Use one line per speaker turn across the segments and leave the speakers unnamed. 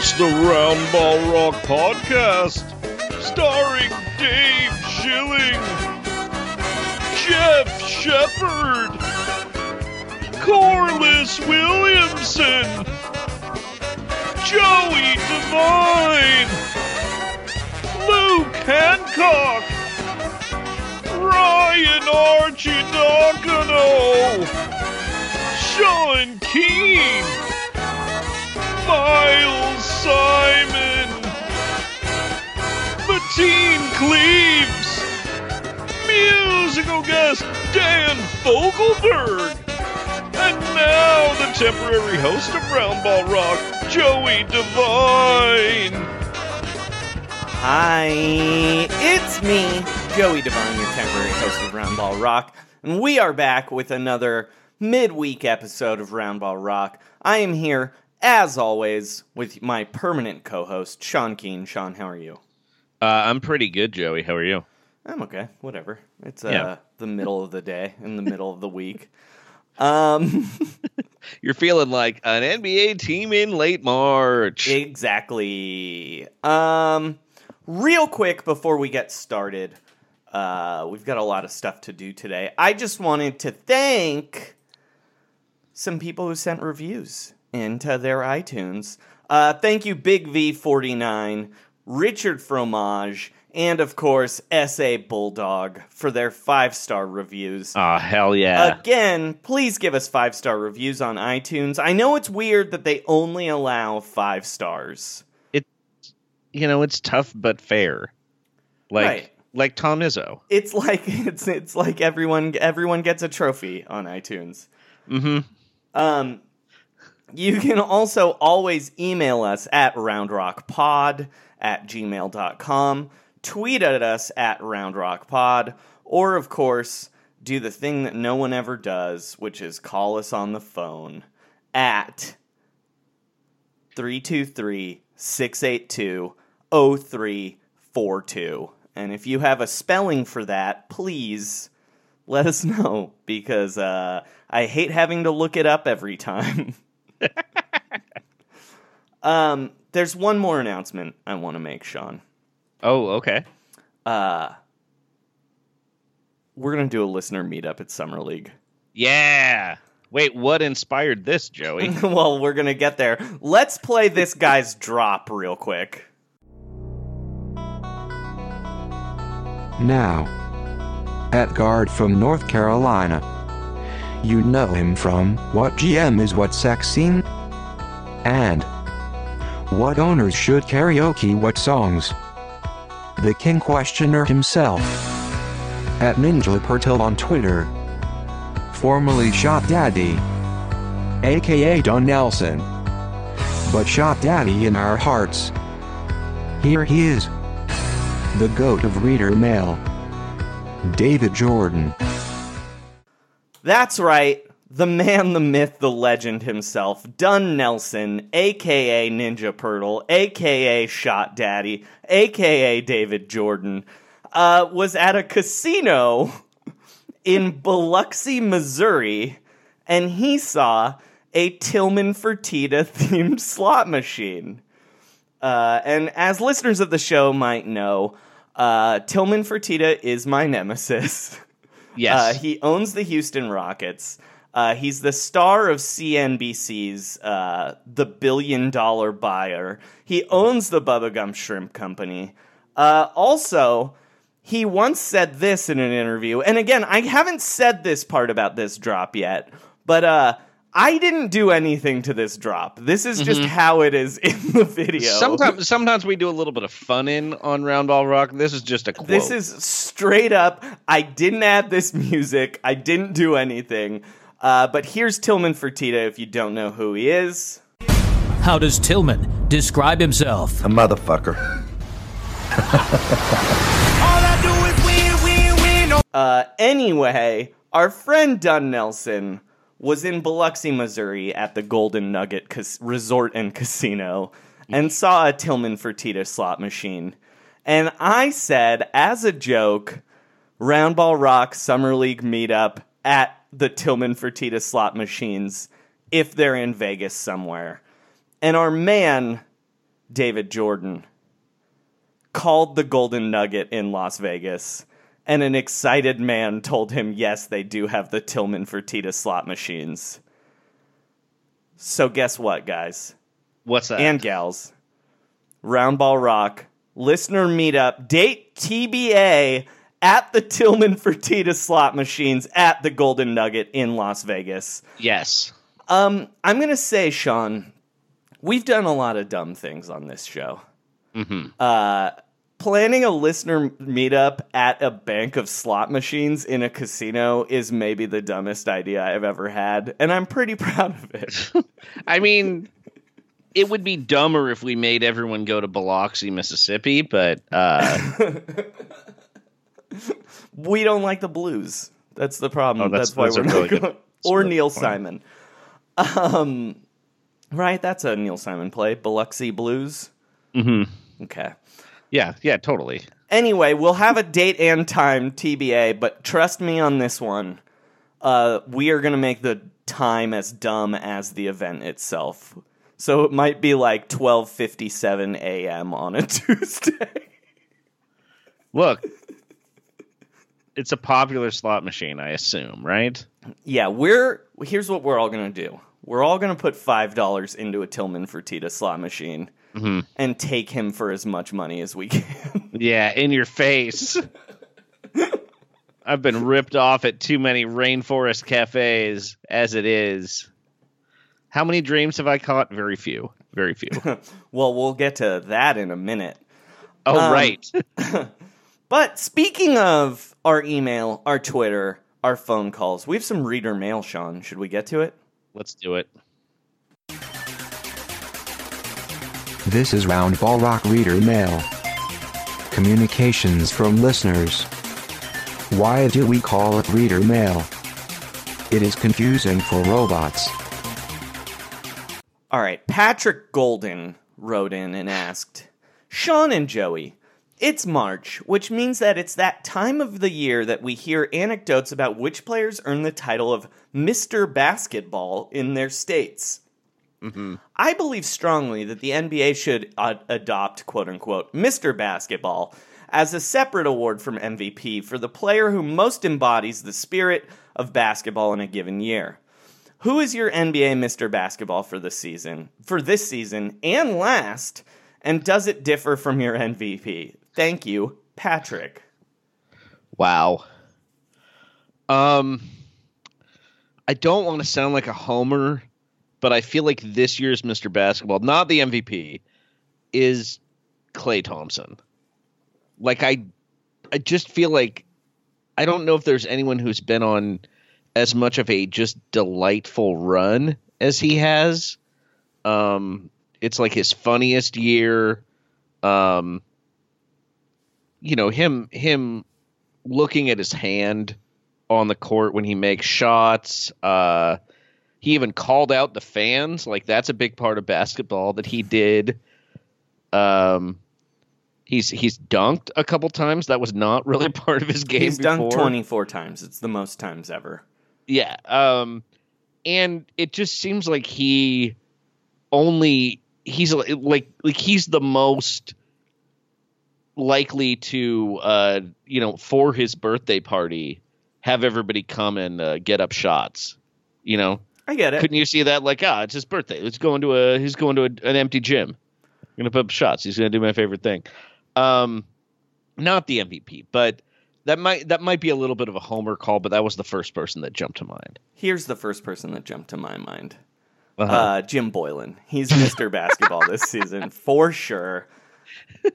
It's the Round Ball Rock Podcast, starring Dave Schilling, Jeff Shepard, Corliss Williamson, Joey Devine, Luke Hancock, Ryan Arcidiacono, Sean Keane. Miles Simon, Mateen Cleaves, musical guest Dan Fogelberg, and now the temporary host of Round Ball Rock, Joey Devine.
Hi, it's me, Joey Devine, your temporary host of Round Ball Rock, and we are back with another midweek episode of Round Ball Rock. I am here, as always, with my permanent co-host, Sean Keane. Sean, how are you?
Uh, I'm pretty good, Joey. How are you?
I'm okay. Whatever. It's uh,
Yeah.
the middle of the day, in the middle of the week. Um,
You're feeling like an NBA team in late March.
exactly. Um, real quick before we get started, uh, we've got a lot of stuff to do today. I just wanted to thank some people who sent reviews into their iTunes. Uh, thank you, Big V49, Richard Fromage, and of course, SA Bulldog for their five star reviews.
Oh, hell yeah.
Again, please give us five star reviews on iTunes. I know it's weird that they only allow five stars.
It, you know, it's tough but fair. Like
Right.
like Tom Izzo.
It's like it's it's like everyone everyone gets a trophy on iTunes.
Mm-hmm.
Um, you can also always email us at roundrockpod at gmail.com, tweet at us at roundrockpod, or of course, do the thing that no one ever does, which is call us on the phone at 323 682 0342. And if you have a spelling for that, please let us know because uh, I hate having to look it up every time. um, there's one more announcement I want to make, Sean.
Oh, okay.
Uh, we're gonna do a listener meetup at Summer League.
Yeah. Wait, what inspired this, Joey?
well, we're gonna get there. Let's play this guy's drop real quick.
Now, at guard from North Carolina. You know him from What GM is What Sex Scene? And What Owners Should Karaoke What Songs? The King Questioner himself. At Ninja Pertil on Twitter. Formerly Shot Daddy. aka Don Nelson. But Shot Daddy in our hearts. Here he is. The goat of reader mail. David Jordan.
That's right. The man, the myth, the legend himself, Dunn Nelson, aka Ninja Purtle, aka Shot Daddy, aka David Jordan, uh, was at a casino in Biloxi, Missouri, and he saw a Tillman Fertitta themed slot machine. Uh, and as listeners of the show might know, uh, Tillman Fertitta is my nemesis.
Yes.
Uh, he owns the Houston Rockets. Uh, he's the star of CNBC's uh, The Billion Dollar Buyer. He owns the Bubba Gump Shrimp Company. Uh, also, he once said this in an interview, and again, I haven't said this part about this drop yet, but uh, I didn't do anything to this drop. This is just how it is in the video.
Sometimes, sometimes we do a little bit of fun in on Roundball Rock. This is just a quote.
This is straight up. I didn't add this music. I didn't do anything. Uh, but here's Tillman Fertitta if you don't know who he is.
How does Tillman describe himself?
A motherfucker.
Uh, anyway, our friend Dunn Nelson was in Biloxi, Missouri at the Golden Nugget Cas- Resort and Casino and saw a Tillman Fertitta slot machine. And I said, as a joke, Roundball Rock Summer League meetup at the Tillman Fertitta slot machines if they're in Vegas somewhere. And our man, David Jordan, called the Golden Nugget in Las Vegas, and an excited man told him, yes, they do have the Tillman Fertitta slot machines. So, guess what, guys
What's that?
and gals? Roundball Rock, listener meetup, date TBA at the Tillman Fertitta slot machines at the Golden Nugget in Las Vegas.
yes.
Um, I'm going to say, Sean, we've done a lot of dumb things on this show. Uh, planning a listener meetup at a bank of slot machines in a casino is maybe the dumbest idea I've ever had, and I'm pretty proud of it.
I mean, it would be dumber if we made everyone go to Biloxi, Mississippi, but uh,
we don't like the blues. That's the problem.
Oh, that's-
that's, why we're
really
not
good-
going. Or Neil
point.
Simon. Um, right, that's a Neil Simon play. Biloxi Blues. Mm-hmm. Okay.
Yeah, yeah, totally.
Anyway, we'll have a date and time TBA, but trust me on this one. Uh, we are going to make the time as dumb as the event itself. So it might be like 12:57 a.m. on a Tuesday.
Look, it's a popular slot machine, I assume, right?
yeah, we're here's what we're all going to do. We're all going to put $5 into a Tillman Fertitta slot machine and take him for as much money as we can.
Yeah, in your face. I've been ripped off at too many rainforest cafes as it is. How many dreams have I caught? Very few. Very few.
well, we'll get to that in a minute.
Oh,
Um,
right.
But speaking of our email, our Twitter, our phone calls, we have some reader mail, Sean. Should we get to it?
Let's do it.
This is Roundball Rock Reader Mail. Communications from listeners. Why do we call it Reader Mail? It is confusing for robots.
All right, Patrick Golden wrote in and asked Sean and Joey, it's March, which means that it's that time of the year that we hear anecdotes about which players earn the title of Mr. Basketball in their states. I believe strongly that the NBA should uh, adopt, quote unquote, Mr. Basketball as a separate award from MVP for the player who most embodies the spirit of basketball in a given year. Who is your NBA Mr. Basketball for this season? For this season and last? And does it differ from your MVP? Thank you, Patrick.
Wow. Um, I don't want to sound like a homer, but I feel like this year's Mr. Basketball, not the MVP, is Klay Thompson. Like I, I just feel like I don't know if there's anyone who's been on as much of a just delightful run as he has. Um, it's like his funniest year. Um, you know him him looking at his hand on the court when he makes shots. Uh, he even called out the fans. Like that's a big part of basketball that he did. Um, he's he's dunked a couple times. That was not really part of his game.
He's
before.
dunked 24 times. It's the most times ever.
Yeah. Um, and it just seems like he only he's like like he's the most likely to uh you know for his birthday party have everybody come and uh, get up shots you know
I get it.
couldn't you see that like ah it's his birthday let's go into a he's going to a, an empty gym I'm gonna put up shots he's gonna do my favorite thing um not the mvp but that might that might be a little bit of a homer call but that was the first person that jumped to mind
Here's the first person that jumped to my mind.
Uh-huh.
Uh, Jim Boylan. He's Mr. Basketball this season for sure.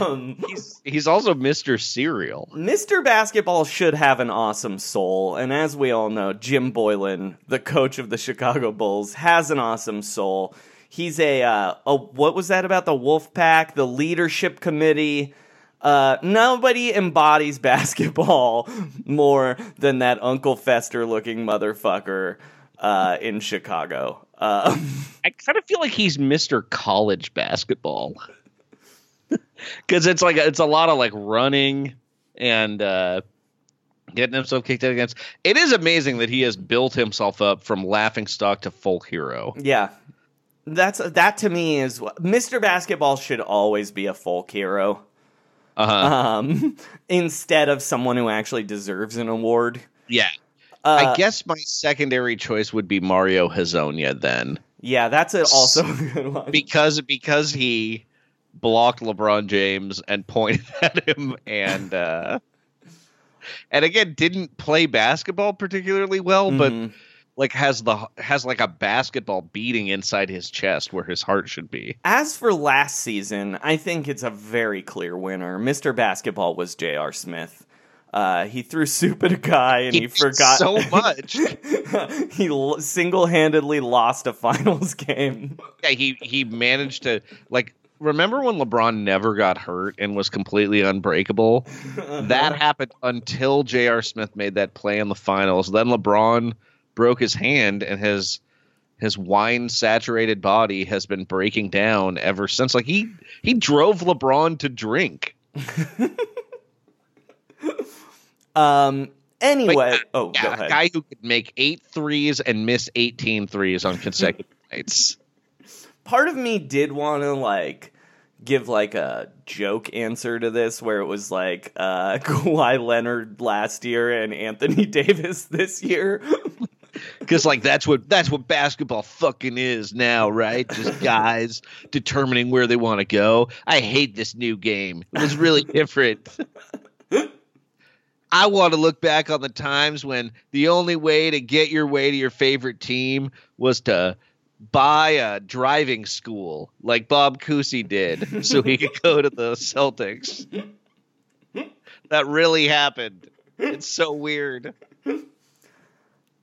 Um,
he's he's also mr cereal
Mr. Basketball should have an awesome soul, and as we all know, Jim Boylan, the coach of the Chicago Bulls, has an awesome soul. He's a, uh, a what was that about the Wolf Pack, the leadership committee? Uh, nobody embodies basketball more than that Uncle Fester looking motherfucker uh, in Chicago. Uh,
I kind of feel like he's Mr. College basketball. Cuz it's like it's a lot of like running and uh getting himself kicked out against. It is amazing that he has built himself up from laughing stock to folk hero.
Yeah. That's that to me is Mr. Basketball should always be a folk hero.
Uh-huh.
Um instead of someone who actually deserves an award.
yeah.
Uh,
I guess my secondary choice would be Mario Hezonja then.
Yeah, that's a, also a good one.
Because because he blocked LeBron James and pointed at him and uh and again didn't play basketball particularly well but
Mhm.
like has the has like a basketball beating inside his chest where his heart should be.
As for last season, I think it's a very clear winner. Mr. Basketball was J.R. Smith. Uh, he threw soup at a guy and he,
He
forgot
so much.
he l- single-handedly lost a finals game.
Yeah, he he managed to like remember when LeBron never got hurt and was completely unbreakable? That happened until J.R. Smith made that play in the finals. Then LeBron broke his hand and his his wine saturated body has been breaking down ever since. Like he he drove LeBron to drink.
Um. Anyway,
Like,
oh, go
Yeah, a guy who could make eight threes and miss 18 threes on consecutive nights.
Part of me did want to like give like a joke answer to this where it was like uh Kawhi Leonard last year and Anthony Davis this year.
Because like that's what that's what basketball fucking is now, right? Just guys determining where they want to go. I hate this new game. It was really different. I want to look back on the times when the only way to get your way to your favorite team was to buy a driving school like Bob Cousy did so he could go to the Celtics. That really happened. It's so weird.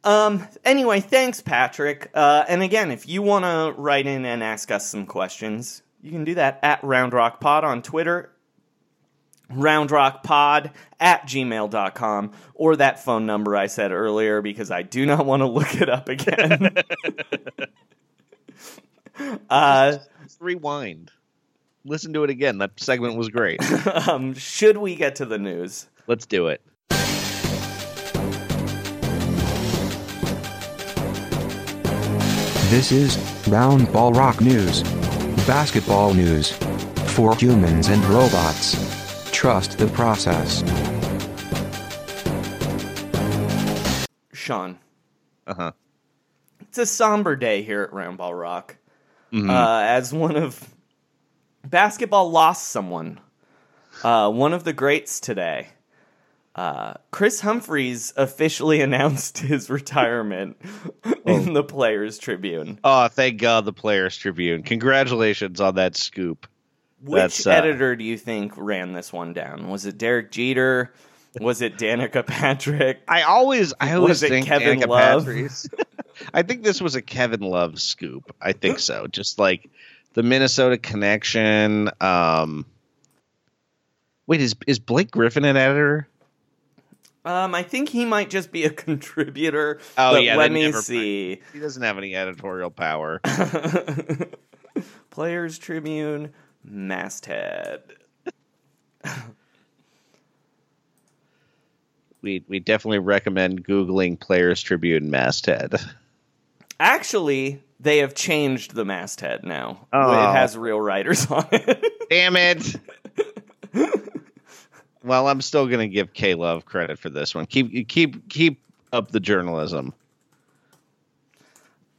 Um anyway, thanks Patrick. Uh and again, if you want to write in and ask us some questions, you can do that at Round Rock Pod on Twitter. roundrockpod at gmail.com or that phone number I said earlier because I do not want to look it up again. uh,
Rewind. Listen to it again. That segment was great.
um, should we get to the news?
Let's do it.
This is Round Ball Rock News. Basketball news. For humans and robots. Trust the process.
Sean,
Uh huh.
It's a somber day here at Roundball Rock.
Mhm.
Uh, as one of basketball lost someone, uh, one of the greats today. Uh, Kris Humphries officially announced his retirement in the Players Tribune.
Oh, thank God, the Players Tribune. Congratulations on that scoop.
Which
That's, uh,
editor do you think ran this one down? Was it Derek Jeter? Was it Danica Patrick?
I always, I always
Was it
think
Kevin
Danica
Love?
I think this was a Kevin Love scoop. I think so. Just like the Minnesota connection. Um, wait, is is Blake Griffin an editor?
Um, I think he might just be a contributor.
Oh yeah,
let me see.
He doesn't have any editorial power.
Players Tribune masthead.
we we definitely recommend googling Players Tribune masthead.
Actually, they have changed the masthead now.
Oh.
It has real writers on it.
Damn it. well, I'm still gonna give K Love credit for this one. Keep keep keep up the journalism.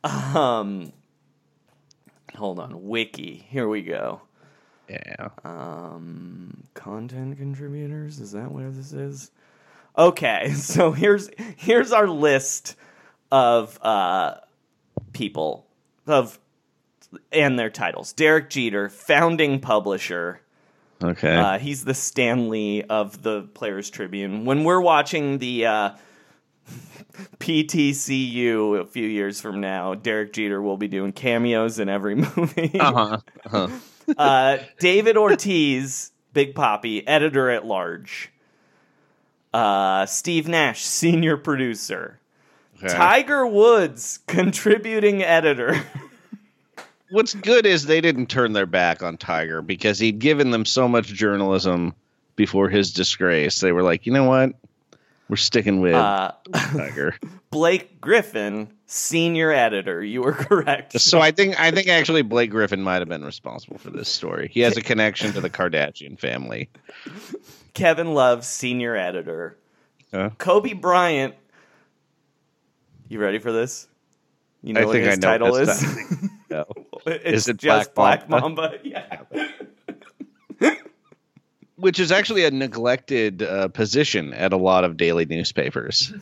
um, hold on, wiki. Here we go.
Yeah.
Um, content contributors. Is that where this is? Okay, so here's here's our list of uh people of and their titles. Derek Jeter, founding publisher.
Okay.
Uh, he's the Stan Lee of the Players Tribune. When we're watching the uh, PTCU a few years from now, Derek Jeter will be doing cameos in every movie.
uh-huh. uh-huh.
Uh, David Ortiz, Big Papi, editor at large. Uh, Steve Nash, senior producer. Tiger Woods, contributing editor.
What's good is they didn't turn their back on Tiger because he'd given them so much journalism before his disgrace. They were like, you know what? We're sticking with
Uh,
Tiger.
Blake Griffin, senior editor. You were correct.
So I think I think actually Blake Griffin might have been responsible for this story. He has a connection to the Kardashian family.
Kevin Love, senior editor.
Huh?
Kobe Bryant. You ready for this? You know
I
what his title is?
time. No.
it's
Is it
just
Black
Black
Mamba?
Mamba. Yeah.
Which is actually a neglected uh, position at a lot of daily newspapers.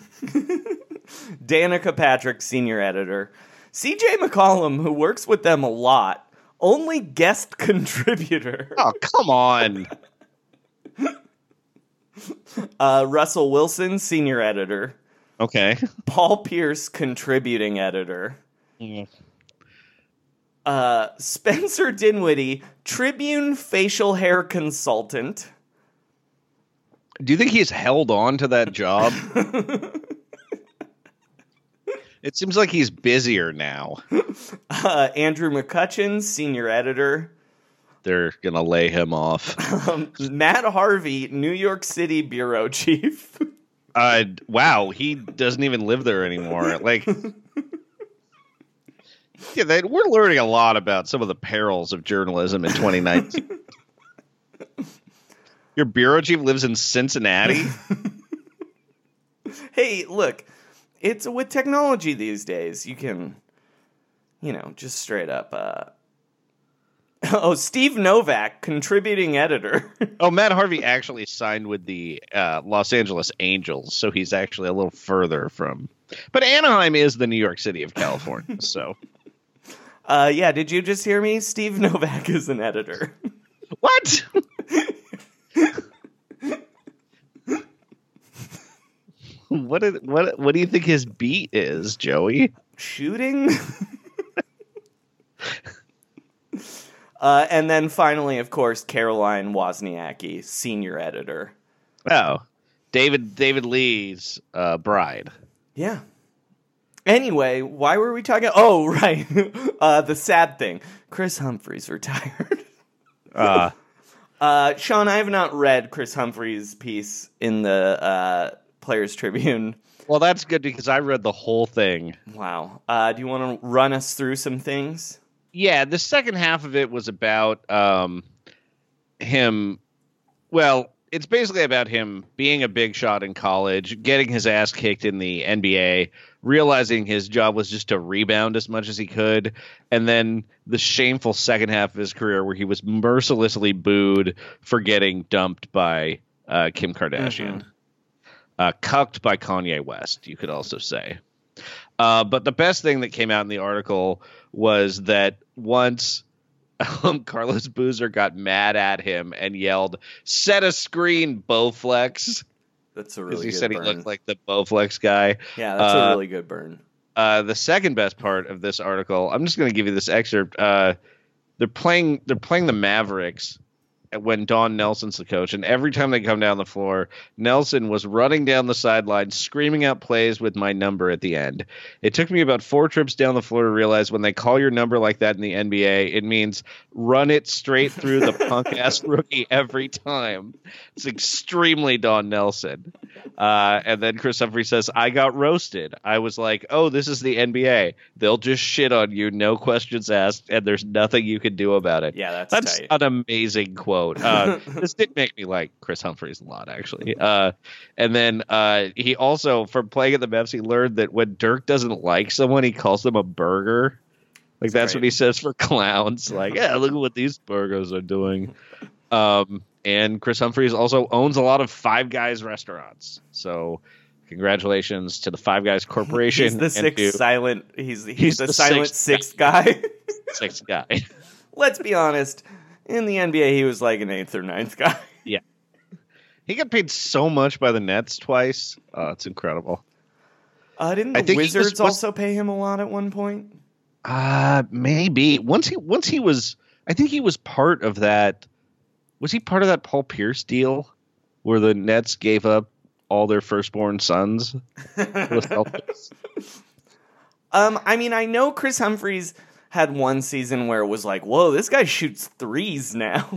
Danica Patrick, senior editor. CJ McCollum, who works with them a lot, only guest contributor.
Oh, come on.
Uh, Russell Wilson, senior editor.
Okay.
Paul Pierce, contributing editor. Uh, Spencer Dinwiddie, Tribune facial hair consultant.
Do you think he's held on to that job? it seems like he's busier now.
Uh, Andrew McCutchen, senior editor.
They're going to lay him off.
Um, Matt Harvey, New York City bureau chief.
Uh, wow, he doesn't even live there anymore. Like, yeah, they, we're learning a lot about some of the perils of journalism in 2019. Your bureau chief lives in Cincinnati.
hey, look, it's with technology these days. You can, you know, just straight up. Uh... Oh, Steve Novak, contributing editor.
Oh, Matt Harvey actually signed with the uh, Los Angeles Angels, so he's actually a little further from. But Anaheim is the New York City of California, so
Uh, yeah, did you just hear me? Steve Novak is an editor.
what? what is, what what do you think his beat is, Joey?
Shooting? Uh, and then finally, of course, Caroline Wozniacki, senior editor.
Oh, David David Lee's uh, bride.
Yeah. Anyway, why were we talking? Oh, right. uh, the sad thing Kris Humphries retired.
Uh,
Uh, Sean, I have not read Kris Humphries' piece in the uh, Players Tribune.
well, that's good because I read the whole thing.
Wow. Uh, do you want to run us through some things?
Yeah, the second half of it was about um, him. Well, it's basically about him being a big shot in college, getting his ass kicked in the NBA, realizing his job was just to rebound as much as he could, and then the shameful second half of his career where he was mercilessly booed for getting dumped by uh, Kim Kardashian, uh, cucked by Kanye West. You could also say. Uh, but the best thing that came out in the article was that once um, Carlos Boozer got mad at him and yelled, "Set a screen, Bowflex,"
That's a really
because
he
said
burn.
he looked like the Bowflex guy.
yeah, that's
uh,
a really good burn.
Uh, the second best part of this article, I'm just going to give you this excerpt. Uh, they're playing they're playing the Mavericks when Don Nelson's the coach, and every time they come down the floor, Nelson was running down the sideline, screaming out plays with my number at the end. It took me about four trips down the floor to realize when they call your number like that in the NBA, it means run it straight through the punk ass rookie every time. It's extremely Don Nelson. Uh, and then Chris Humphrey says, I got roasted. I was like, oh, this is the NBA. They'll just shit on you, no questions asked, and there's nothing you can do about it.
Yeah, that's,
That's
tight.
an amazing quote. Uh, this did make me like Kris Humphries a lot, actually. Uh, and then uh, he also, from playing at the Mavs, he learned that when Dirk doesn't like someone, he calls them a burger. Like that's what he says for clowns. Like, yeah, look at what these burgers are doing. Um, and Kris Humphries also owns a lot of Five Guys restaurants. So, congratulations to the Five Guys Corporation.
He's the sixth
to
silent. He's he's,
He's
the,
the
silent
sixth
sixth guy.
sixth guy.
Let's be honest. In the NBA, he was like an eighth or ninth guy. Yeah.
He got paid so much by the Nets twice. Oh, it's incredible.
Uh, didn't the Wizards
was-
also pay him a lot at one point?
Uh maybe once he once he was. I think he was part of that. Was he part of that Paul Pierce deal where the Nets gave up all their firstborn sons? the
Um, I mean, I know Kris Humphries had one season where it was like, "Whoa, this guy shoots threes now,"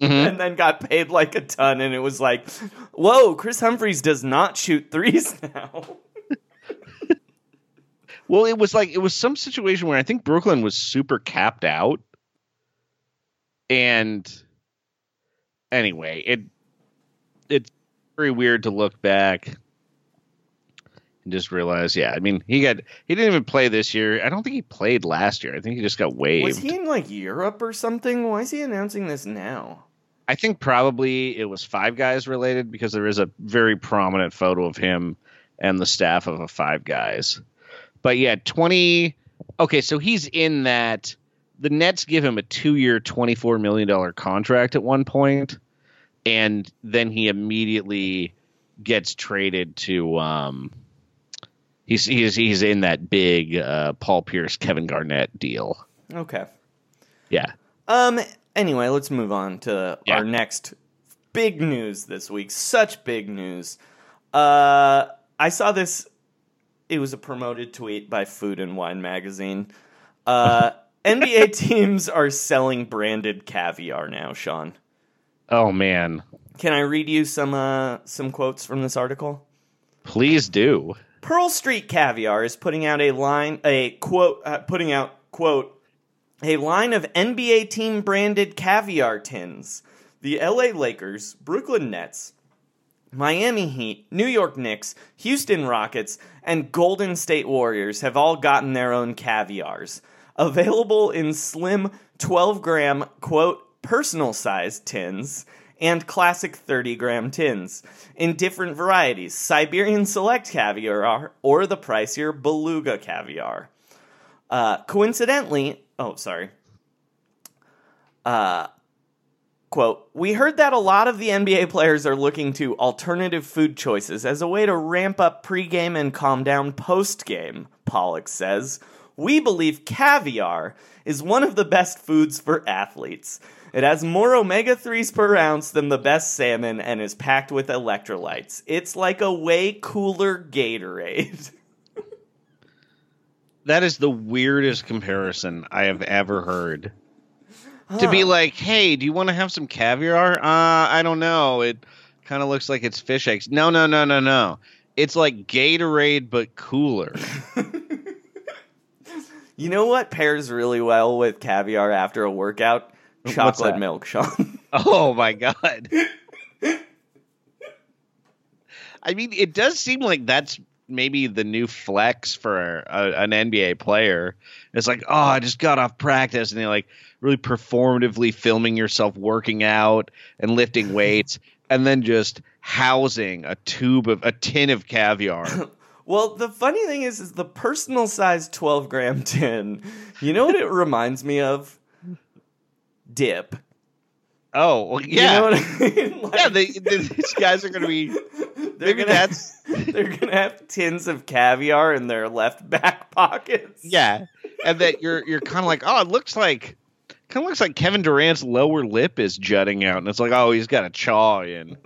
mm-hmm. and then got paid like a ton, and it was like, "Whoa, Kris Humphries does not shoot threes now."
well, it was like it was some situation where I think Brooklyn was super capped out, and anyway, it it's very weird to look back and just realize, yeah, I mean, he got he didn't even play this year. I don't think he played last year. I think he just got waived.
Was he in like Europe or something? Why is he announcing this now?
I think probably it was Five Guys related because there is a very prominent photo of him and the staff of a Five Guys. But yeah, 20 Okay, so he's in that the Nets give him a 2-year 24 million dollar contract at one point and then he immediately gets traded to um he's he's he's in that big uh Paul Pierce Kevin Garnett deal.
Okay.
Yeah.
Um. Anyway, let's move on to
Yeah.
our next big news this week. Such big news. Uh, I saw this. It was a promoted tweet by Food and Wine magazine. Uh, NBA teams are selling branded caviar now. Sean,
Oh man.
can I read you some uh, some quotes from this article?
Please do.
Pearl Street Caviar is putting out a line, a quote, uh, putting out quote, a line of NBA team branded caviar tins. The LA Lakers, Brooklyn Nets, Miami Heat, New York Knicks, Houston Rockets, and Golden State Warriors have all gotten their own caviars. Available in slim 12 gram, quote, personal sized tins and classic 30 gram tins in different varieties Siberian Select caviar or the pricier Beluga caviar. Uh, coincidentally, oh, sorry. Uh, quote, we heard that a lot of the NBA players are looking to alternative food choices as a way to ramp up pregame and calm down postgame, Pollock says. We believe caviar is one of the best foods for athletes. It has more omega 3s per ounce than the best salmon and is packed with electrolytes. It's like a way cooler Gatorade.
That is the weirdest comparison I have ever heard. To be like, hey, do you want to have some caviar? Uh, I don't know. It kind of looks like it's fish eggs. No, no, no, no, no. It's like Gatorade, but cooler.
You know what pairs really well with caviar after a workout? Chocolate milk, Sean.
oh my god. I mean, it does seem like that's maybe the new flex for a, an NBA player. It's like, oh, I just got off practice, and you're like really performatively filming yourself working out and lifting weights, and then just housing a tube of a tin of caviar.
Well, the funny thing is, is the personal size 12 gram tin. You know what it reminds me of? Dip.
Oh, well, yeah.
You know what I mean? Like,
yeah, they, they, these guys are going to be.
they're gonna,
that's.
they're gonna have tins of caviar in their left back pockets.
Yeah, and that you're you're kind of like, oh, it looks like kind of looks like Kevin Durant's lower lip is jutting out, and it's like, oh, he's got a chaw in.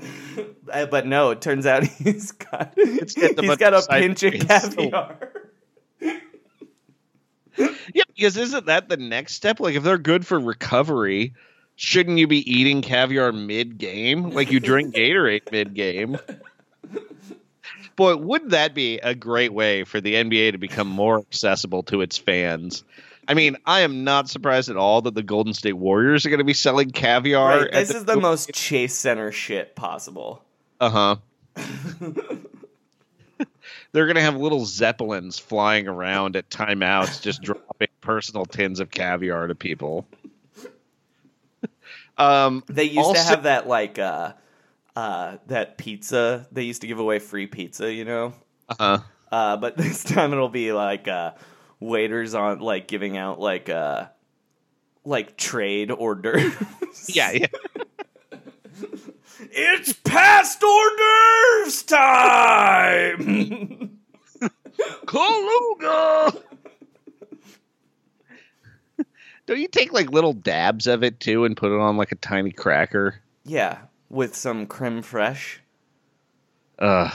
Uh, but no, it turns out he's got
It's
he's got a pinch of caviar.
Yeah, because isn't that the next step? Like, if they're good for recovery, shouldn't you be eating caviar mid game? Like you drink Gatorade mid game. Boy, wouldn't that be a great way for the NBA to become more accessible to its fans? I mean, I am not surprised at all that the Golden State Warriors are going to be selling caviar.
Right, this is the most Chase Center shit possible.
Uh huh. They're going to have little zeppelins flying around at timeouts, just dropping personal tins of caviar to people. Um,
They used
also-
to have that like uh uh that pizza. They used to give away free pizza, you know.
uh,
Uh, but this time it'll be like uh, waiters on like giving out like uh, like trade orders.
yeah, yeah.
it's past hors time.
Kaluga. Don't you take like little dabs of it too and put it on like a tiny cracker?
yeah, with some creme fraiche.
Ugh.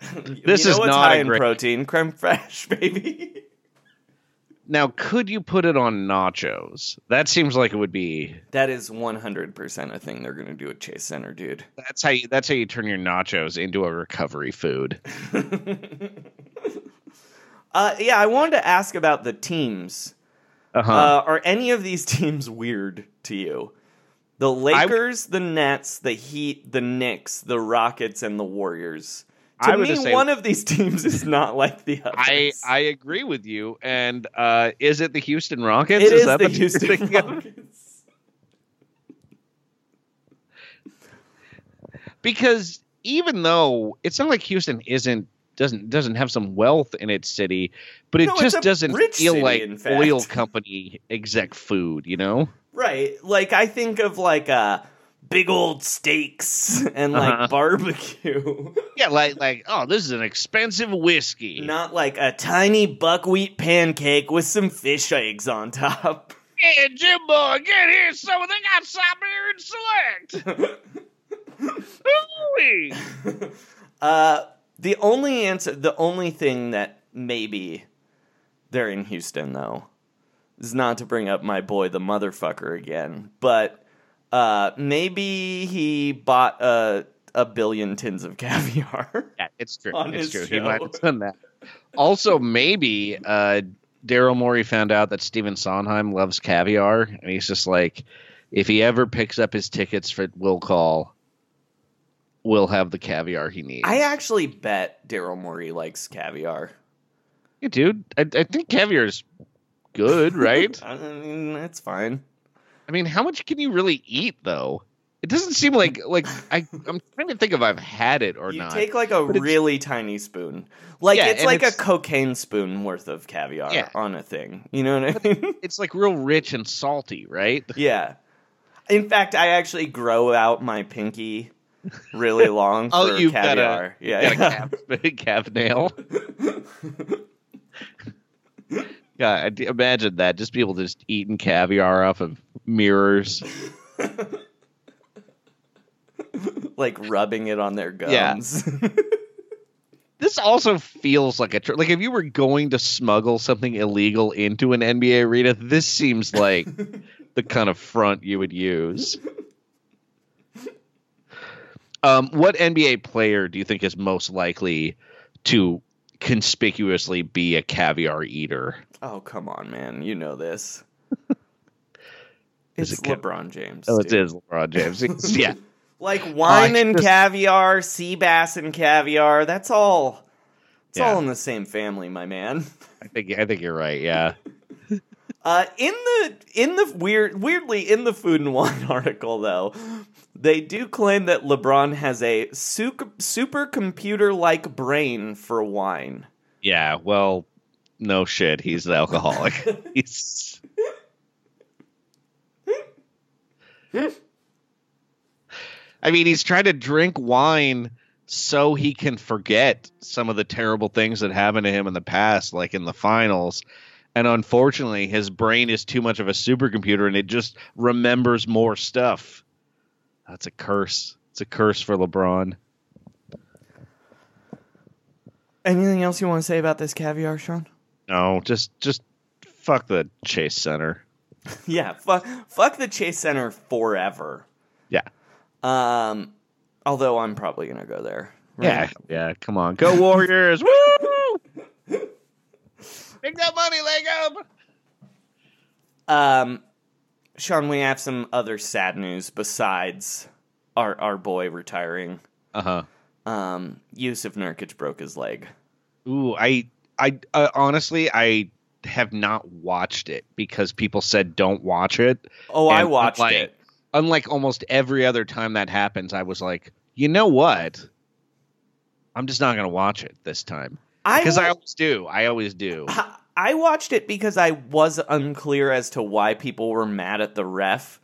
This
you know
is not
high
a
in
great-
protein. Creme fraiche, baby.
Now, could you put it on nachos? That seems like it would be.
That is one hundred percent a thing they're gonna do at Chase Center, dude.
That's how you. That's how you turn your nachos into a recovery food.
Uh, yeah, I wanted to ask about the teams.
Uh-huh.
Uh, are any of these teams weird to you? The Lakers, the Nets, the Heat, the Knicks, the Rockets, and the Warriors. To
I would
me,
say-
one of these teams is not like the others.
I I agree with you. And uh, is it the Houston Rockets?
it is
that
the
team
Houston
thinking of?
Rockets.
because even though it's not like Houston isn't doesn't doesn't have some wealth in its city, but it
No,
just doesn't feel
city,
like
in
oil company exec food, you know?
Right. Like, I think of like uh, big old steaks and
Uh-huh.
like barbecue.
Yeah, like like oh, this is an expensive whiskey.
not like a tiny buckwheat pancake with some fish eggs on top.
Yeah, Jimbo, get here, so they got Siberian Select. Ooh-wee.
Uh, the only answer, the only thing that maybe they're in Houston though, is not to bring up my boy the motherfucker again, but uh, maybe he bought a a billion tins of caviar.
Yeah, it's true. It's true. He might have done that. Also, maybe uh, Daryl Morey found out that Stephen Sondheim loves caviar, and he's just like, if he ever picks up his tickets for Will Call, we'll have the caviar he needs.
I actually bet Daryl Morey likes caviar.
yeah, dude, I, I think caviar's good, right?
I mean, it's fine.
I mean, how much can you really eat though? It doesn't seem like like I I'm trying to think if I've had it or
You
not.
take like a
But
really tiny spoon, like
Yeah,
it's like
it's-
a cocaine spoon worth of caviar
Yeah.
on a thing. You know what I mean?
it's like real rich and salty, right?
Yeah. In fact, I actually grow out my pinky really long oh, for
Oh, you've
caviar.
got a,
yeah,
you got a calf, calf nail. Yeah, I d- imagine that. Just people just eating caviar off of mirrors.
like rubbing it on their
Yeah.
gums.
This also feels like a tr- like if you were going to smuggle something illegal into an NBA arena, this seems like the kind of front you would use. Um, what NBA player do you think is most likely to conspicuously be a caviar eater?
oh come on, man! You know this.
Is
It's
it
LeBron James.
Oh, it
dude.
is LeBron James. Yeah,
Like wine and caviar, sea bass and caviar. That's all. It's
Yeah.
all in the same family, my man.
I think I think you're right. Yeah.
Uh, in the in the weird weirdly in the food and wine article though, they do claim that LeBron has a su- supercomputer like brain for wine.
Yeah. Well, no shit. He's an alcoholic. he's. I mean, he's trying to drink wine so he can forget some of the terrible things that happened to him in the past, like in the finals. And unfortunately, his brain is too much of a supercomputer and it just remembers more stuff. That's a curse. It's a curse for LeBron.
Anything else you want to say about this caviar, Sean?
No, just just fuck the Chase Center.
Yeah, fuck, fuck the Chase Center forever.
Yeah.
Um, although I'm probably gonna go there.
Yeah, yeah, come on. Go Warriors. Woo! Make that money, Lego.
Um, Sean, we have some other sad news besides our our boy retiring.
Uh-huh.
Um, Jusuf Nurkic broke his leg.
Ooh, I I uh, honestly I have not watched it because people said don't watch it.
Oh, I watched
unlike-
it.
Unlike almost every other time that happens, I was like, you know what? I'm just not gonna watch it this time
I
because I always do. I always do.
I watched it because I was unclear as to why people were mad at the ref.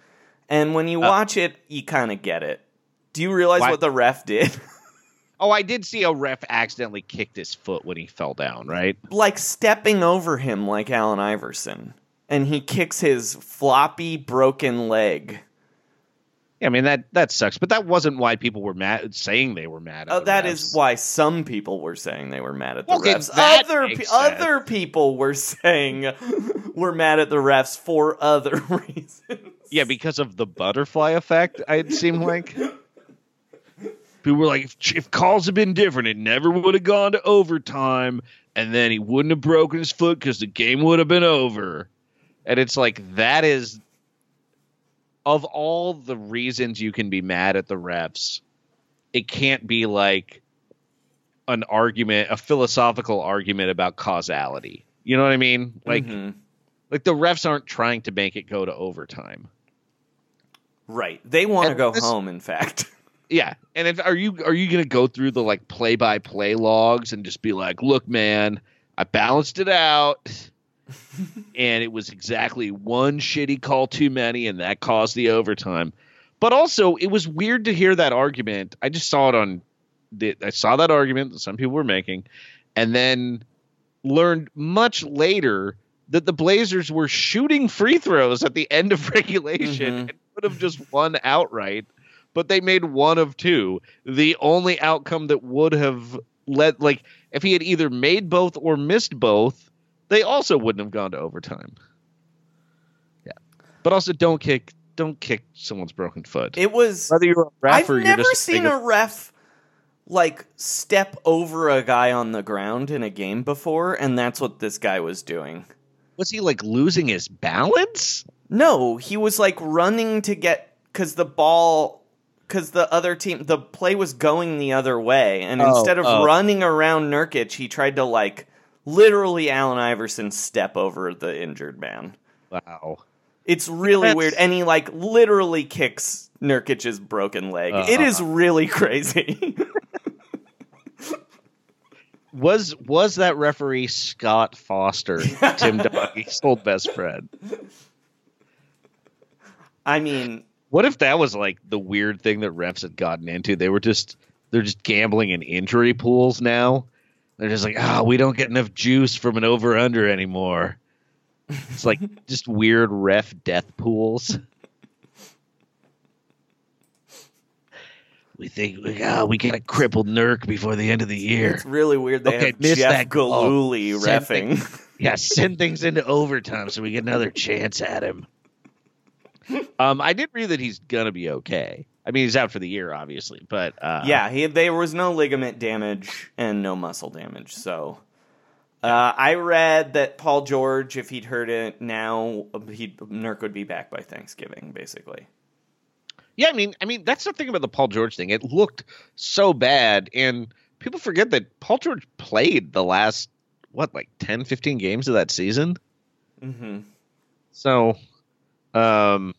And when you
Uh,
watch it, you kind of get it. Do you realize
Why-
what the ref did?
Oh, I did see a ref accidentally kicked his foot when he fell down. Right?
like stepping over him like Allen Iverson. And he kicks his floppy, broken leg.
Yeah, I mean that that sucks, but that wasn't why people were mad saying they were mad. At
Oh,
the
that
refs.
is why some people were saying they were mad at the
Okay,
refs. Other pe- other people were saying we're mad at the refs for other reasons.
Yeah, because of the butterfly effect. It seemed like people were like, if, if calls had been different, it never would have gone to overtime, and then he wouldn't have broken his foot because the game would have been over. And it's like that is of all the reasons you can be mad at the refs, it can't be like an argument, a philosophical argument about causality. You know what I mean? Like,
Mhm.
like the refs aren't trying to make it go to overtime.
Right. They want to go
this-
home, in fact.
Yeah, and if are you are you gonna go through the like play by play logs and just be like, look, man, I balanced it out, and it was exactly one shitty call too many, and that caused the overtime. But also, it was weird to hear that argument. I just saw it on, the, I saw that argument that some people were making, and then learned much later that the Blazers were shooting free throws at the end of regulation
Mhm.
and could have just won outright but they made one of two. The only outcome that would have led, like, if he had either made both or missed both, they also wouldn't have gone to overtime. Yeah, but also don't kick, don't kick someone's broken foot.
It was.
Whether you're a ref
I've
or you're just.
I've
never seen
a ref like step over a guy on the ground in a game before, and that's what this guy was doing.
Was he like losing his balance?
No, he was like running to get because the ball, because the other team, the play was going the other way, and
Oh,
instead of
oh.
running around Nurkic, he tried to like literally Allen Iverson step over the injured man.
Wow.
It's really
That's-
weird, and he like literally kicks Nurkic's broken leg. It is
Uh-huh.
really crazy.
Was was that referee Scott Foster, Tim Donaghy's old best friend?
I mean,
What if that was like the weird thing that refs had gotten into? They were just they're just gambling in injury pools now. They're just like, ah, we don't get enough juice from an over under anymore. It's like just weird ref death pools. We think ah, we got a crippled Nurk before the end of the year.
it's really weird. They
Okay,
have
missed
Jeff
that.
Galooly
Send
refing.
Yeah, send things into overtime so we get another chance at him. Um, I did read that he's gonna be okay. I mean, he's out for the year, obviously, but uh,
yeah, he, there was no ligament damage and no muscle damage. So uh, I read that Paul George, if he'd heard it now, he Nurk would be back by Thanksgiving, basically.
Yeah, I mean, I mean that's the thing about the Paul George thing. It looked so bad, and people forget that Paul George played the last what like 10, 15 games of that season.
Mm-hmm.
So, um,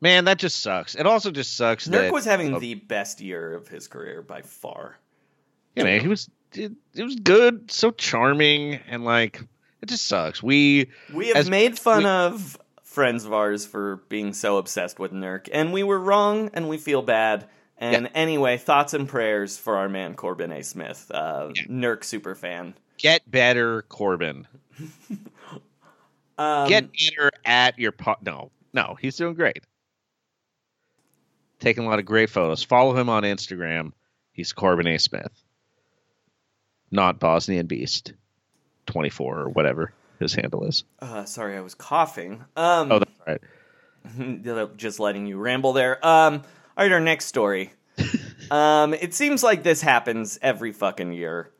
man, that just sucks. It also just sucks
Nurk
that
was having
uh,
the best year of his career by far.
Yeah, man, he was it, it was good, so charming, and like it just sucks. We
We have
as-
made fun
we-
of friends of ours for being so obsessed with Nurk, and we were wrong, and we feel bad. And anyway, thoughts and prayers for our man Corbin A. Smith, uh, Nurk super fan.
get better, Corbin.
Um,
Get better at your po- no, no, he's doing great. Taking a lot of great photos. Follow him on Instagram. He's Corbin A. Smith, not Bosnian Beast, twenty four or whatever his handle is.
uh, sorry, I was coughing. Um,
Oh, that's right.
just letting you ramble there. Um, all right, our next story. um, it seems like this happens every fucking year.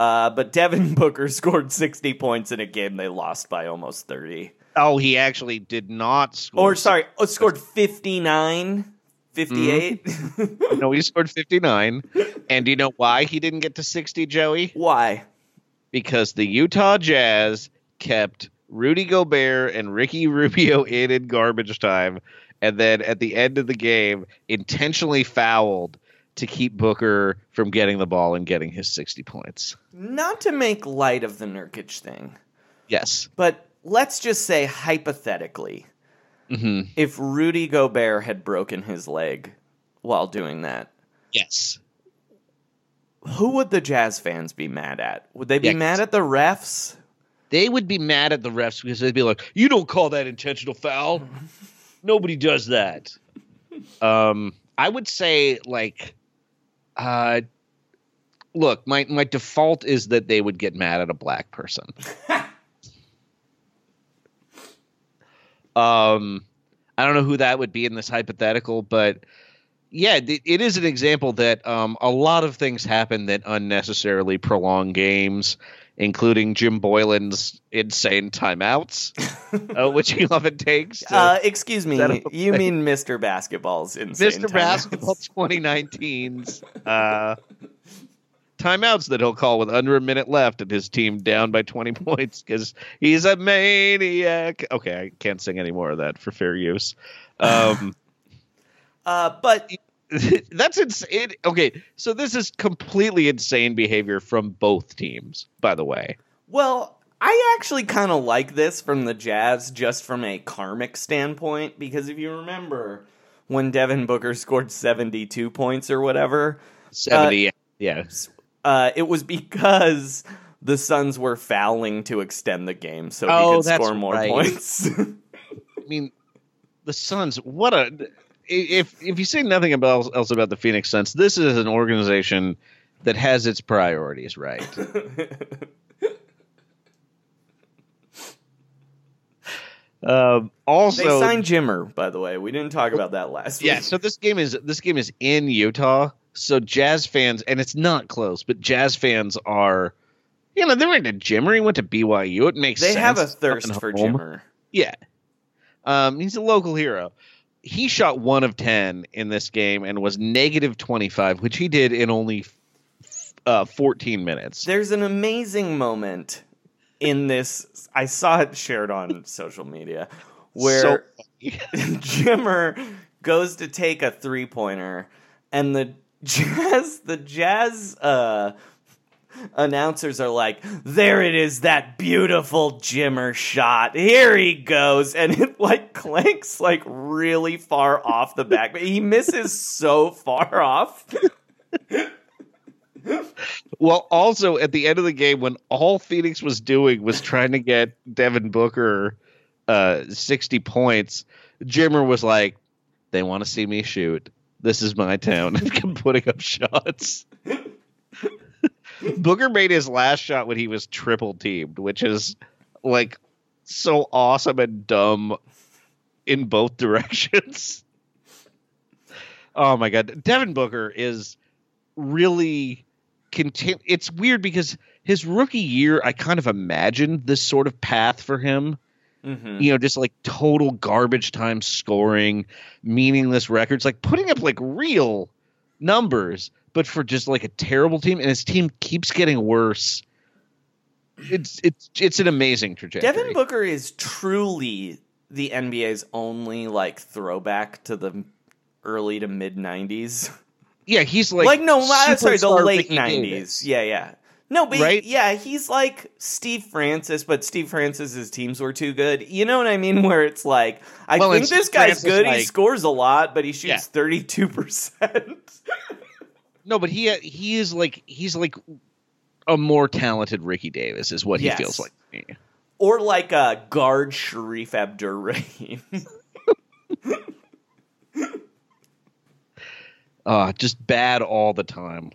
Uh, but Devin Booker scored 60 points in a game they lost by almost 30.
Oh, he actually did not score.
Or, sorry, oh, scored 59, 58. Mm-hmm.
no, he scored fifty nine. And do you know why he didn't get to sixty, Joey?
Why?
Because the Utah Jazz kept Rudy Gobert and Ricky Rubio in in garbage time, and then at the end of the game, intentionally fouled to keep Booker from getting the ball and getting his 60 points.
Not to make light of the Nurkic thing,
Yes.
but let's just say hypothetically,
hmm
if Rudy Gobert had broken his leg while doing that,
Yes.
who would the Jazz fans be mad at? Would they be
Yeah,
mad at the refs?
They would be mad at the refs because they'd be like, "You don't call that intentional foul. Nobody does that." Um, I would say like, uh, look, my my default is that they would get mad at a black person. um, I don't know who that would be in this hypothetical, but yeah, it, it is an example that um, a lot of things happen that unnecessarily prolong games, including Jim Boylen's insane timeouts, uh, which he often takes.
Uh, excuse me,
set up a
you mean Mr. Basketball's insane
Mr.
timeouts.
Basketball 2019's uh, timeouts that he'll call with under a minute left and his team down by 20 points because he's a maniac. Okay, I can't sing any more of that for fair use. Um,
Uh, but
that's insane. Okay, so this is completely insane behavior from both teams, by the way.
Well, I actually kind of like this from the Jazz just from a karmic standpoint because if you remember when Devin Booker scored 72 points or whatever,
70, yeah.
Uh, it was because the Suns were fouling to extend the game so he
Oh,
could
that's
score more
right.
points.
I mean, the Suns. What a if if you say nothing about else about the Phoenix Suns, this is an organization that has its priorities right. um, also,
they signed Jimmer, by the way. We didn't talk about that last
yeah.
week.
So this game is this game is in Utah. So Jazz fans, and it's not close, but Jazz fans are, you know, they went to Jimmer. He went to BYU. It makes
They
sense.
have a thirst for
home.
Jimmer.
Yeah. Um, he's a local hero. He shot one of 10 in this game and was negative 25, which he did in only uh, 14 minutes.
There's an amazing moment in this. I saw it shared on social media where Jimmer goes to take a three pointer, and the Jazz, the Jazz uh, announcers are like, "There it is, that beautiful Jimmer shot. Here he goes," and it like clanks like really far off the back, but he misses so far off.
Well, also at the end of the game, when all Phoenix was doing was trying to get Devin Booker uh, 60 points, Jimmer was like, they want to see me shoot. This is my town. kept putting up shots. Booker made his last shot when he was triple teamed, which is like so awesome and dumb in both directions. Oh my god, Devin Booker is really content. It's weird because his rookie year, I kind of imagined this sort of path for him,
Mhm.
you know, just like total garbage time scoring, meaningless records, like putting up like real numbers, but for just like a terrible team, and his team keeps getting worse. It's it's it's an amazing trajectory.
Devin Booker is truly the NBA's only like throwback to the early to mid '90s.
yeah, he's like
Like, no, uh, sorry, the late '90s.
Davis.
Yeah, yeah. No, but
Right?
yeah, he's like Steve Francis, but Steve Francis's teams were too good. You know what I mean? Where it's like, I
Well,
think this guy's
Francis,
good. he scores a lot, but he shoots thirty-two percent.
No, but he he is like he's like a more talented Ricky Davis is what
Yes.
he feels like.
Or like a guard Shareef Abdur-Rahim.
Uh just bad all the time.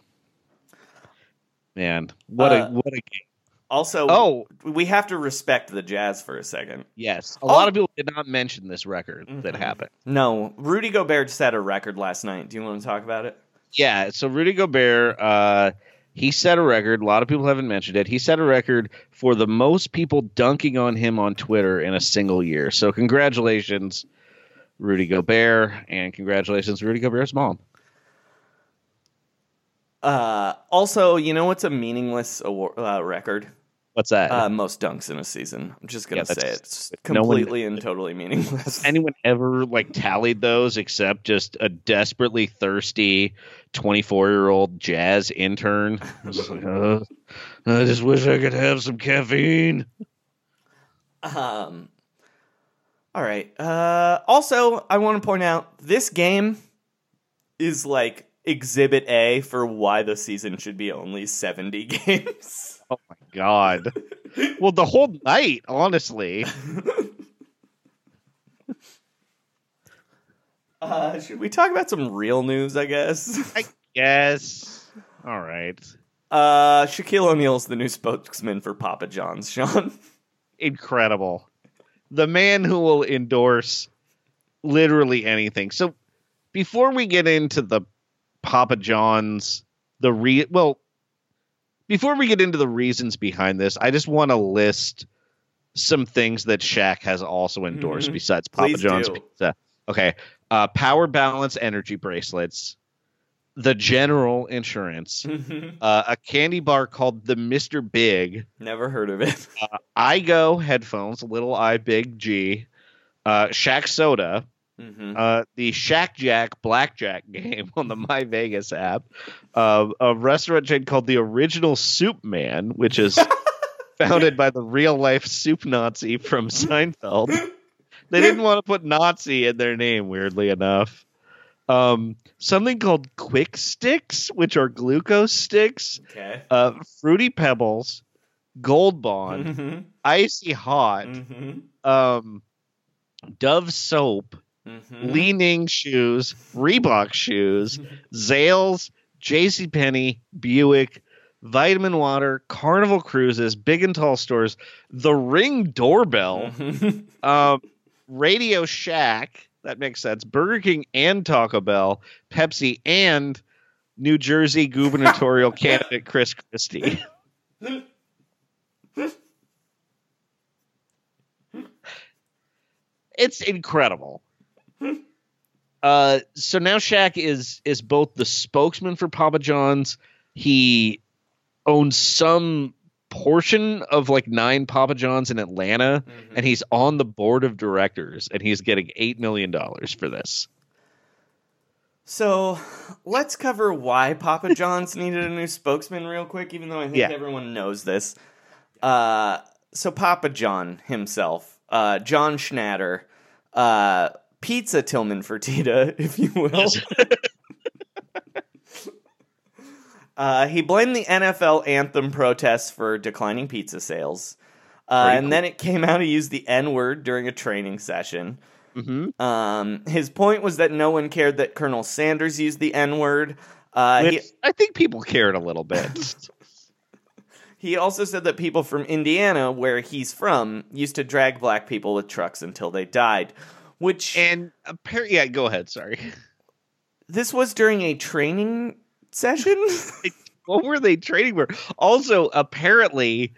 Man, what
Uh,
a what a game.
also,
Oh.
we have to respect the Jazz for a second.
Yes. A
Oh.
lot of people did not mention this record that
Mhm.
happened.
No, Rudy Gobert set a record last night. Do you want to talk about it?
Yeah, so Rudy Gobert, uh, he set a record. A lot of people haven't mentioned it. He set a record for the most people dunking on him on Twitter in a single year. So congratulations, Rudy Gobert, and congratulations, Rudy Gobert's mom.
Uh, also, you know what's a meaningless award, uh, record?
What's that?
Uh, most dunks in a season. I'm just gonna
Yeah,
say it. it's
no one-
completely and totally meaningless.
Has anyone ever like tallied those except just a desperately thirsty 24 year old jazz intern? Just like, uh, I just wish I could have some caffeine.
Um. All right. Uh. Also, I want to point out this game is like Exhibit A for why the season should be only seventy games.
Oh my god. well, the whole night, honestly.
Uh, should we talk about some real news? I guess.
I guess. All right.
Uh, Shaquille O'Neal's the new spokesman for Papa John's. Sean.
Incredible. The man who will endorse literally anything. So before we get into the Papa John's, the re well, before we get into the reasons behind this, I just want to list some things that Shaq has also endorsed
Mhm.
besides Papa
Please
John's
do.
pizza. Okay. Uh, power balance energy bracelets, the general insurance, uh, a candy bar called the Mr. Big,
Never heard of it.
uh, iGo headphones, little I Big G, uh, Shaq Soda,
Mhm.
uh, the Shack Jack Blackjack game on the My Vegas app, uh, a restaurant chain called the Original Soup Man, which is founded by the real life soup Nazi from Seinfeld. They didn't want to put Nazi in their name, weirdly enough. Um, something called Quick Sticks, which are glucose sticks,
Okay.
uh, Fruity Pebbles, Gold Bond,
Mhm.
Icy Hot,
Mhm.
um, Dove Soap,
Mhm.
Li Ning Shoes, Reebok Shoes, Zales, JCPenney, Buick, Vitamin Water, Carnival Cruises, Big and Tall Stores, The Ring Doorbell,
Mhm.
um, Radio Shack, that makes sense, Burger King and Taco Bell, Pepsi, and New Jersey gubernatorial candidate Chris Christie. it's incredible. Uh, so now Shaq is is both the spokesman for Papa John's. He owns some portion of like nine Papa John's in Atlanta, and he's on the board of directors, and he's getting eight million dollars for this.
So let's cover why Papa John's needed a new spokesman real quick, even though I think
Yeah.
everyone knows this. Uh, so Papa John himself, uh, John Schnatter, uh, Pizza Tillman Fertitta, if you will. uh, he blamed the NFL anthem protests for declining pizza sales. Uh, and
cool.
then it came out he used the N word during a training session.
Mm-hmm.
Um, his point was that no one cared that Colonel Sanders used the N word. Uh, he,
I think people cared a little bit.
he also said that people from Indiana, where he's from, used to drag black people with trucks until they died. Which
and apparently, yeah, go ahead. Sorry.
this was during a training session.
what were they training for? Also, apparently,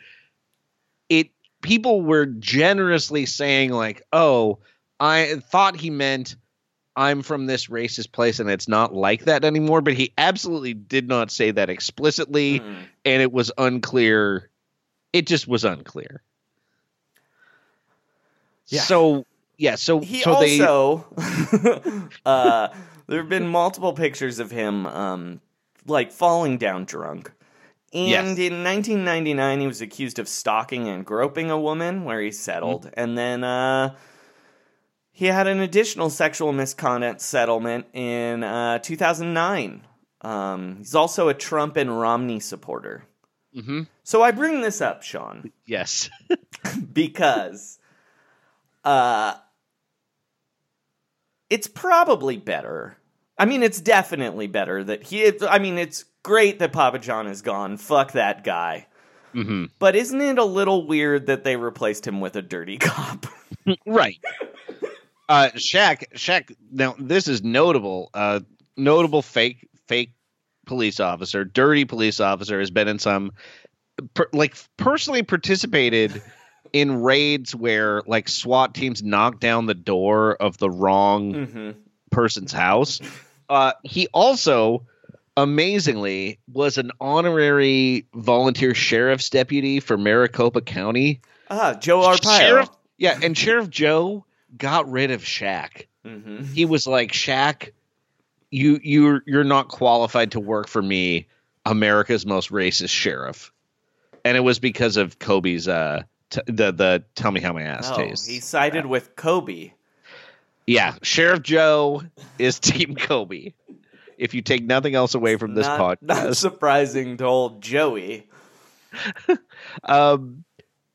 it people were generously saying like, "Oh, I thought he meant I'm from this racist place and it's not like that anymore." But he absolutely did not say that explicitly,
Mm.
and it was unclear. It just was unclear.
Yeah.
So yeah, so
He
so they
also, uh, there have been multiple pictures of him, um, like falling down drunk. And
Yes.
in 1999, he was accused of stalking and groping a woman, where he settled.
Mm-hmm.
And then uh, he had an additional sexual misconduct settlement in uh, 2009. Um, he's also a Trump and Romney supporter.
Mhm.
So I bring this up, Sean
yes.
because uh it's probably better. I mean, it's definitely better that he I mean, it's great that Papa John is gone. Fuck that guy.
hmm
But isn't it a little weird that they replaced him with a dirty cop?
right. Uh, Shaq, Shaq. Now this is notable. Uh, notable fake, fake police officer, dirty police officer, has been in some, per, like personally participated in raids where like SWAT teams knock down the door of the wrong
mm-hmm.
person's house. Uh, he also, amazingly, was an honorary volunteer sheriff's deputy for Maricopa County.
Ah, Joe Arpaio.
Sheriff, yeah, and Sheriff Joe got rid of Shaq.
hmm
He was like, Shaq, you you're you're not qualified to work for me, America's most racist sheriff. And it was because of Kobe's uh t- the the tell me how my ass
Oh,
tastes.
he sided with Kobe.
Yeah, Sheriff Joe is Team Kobe. If you take nothing else away from this
not, not
podcast,
surprising to old Joey.
um,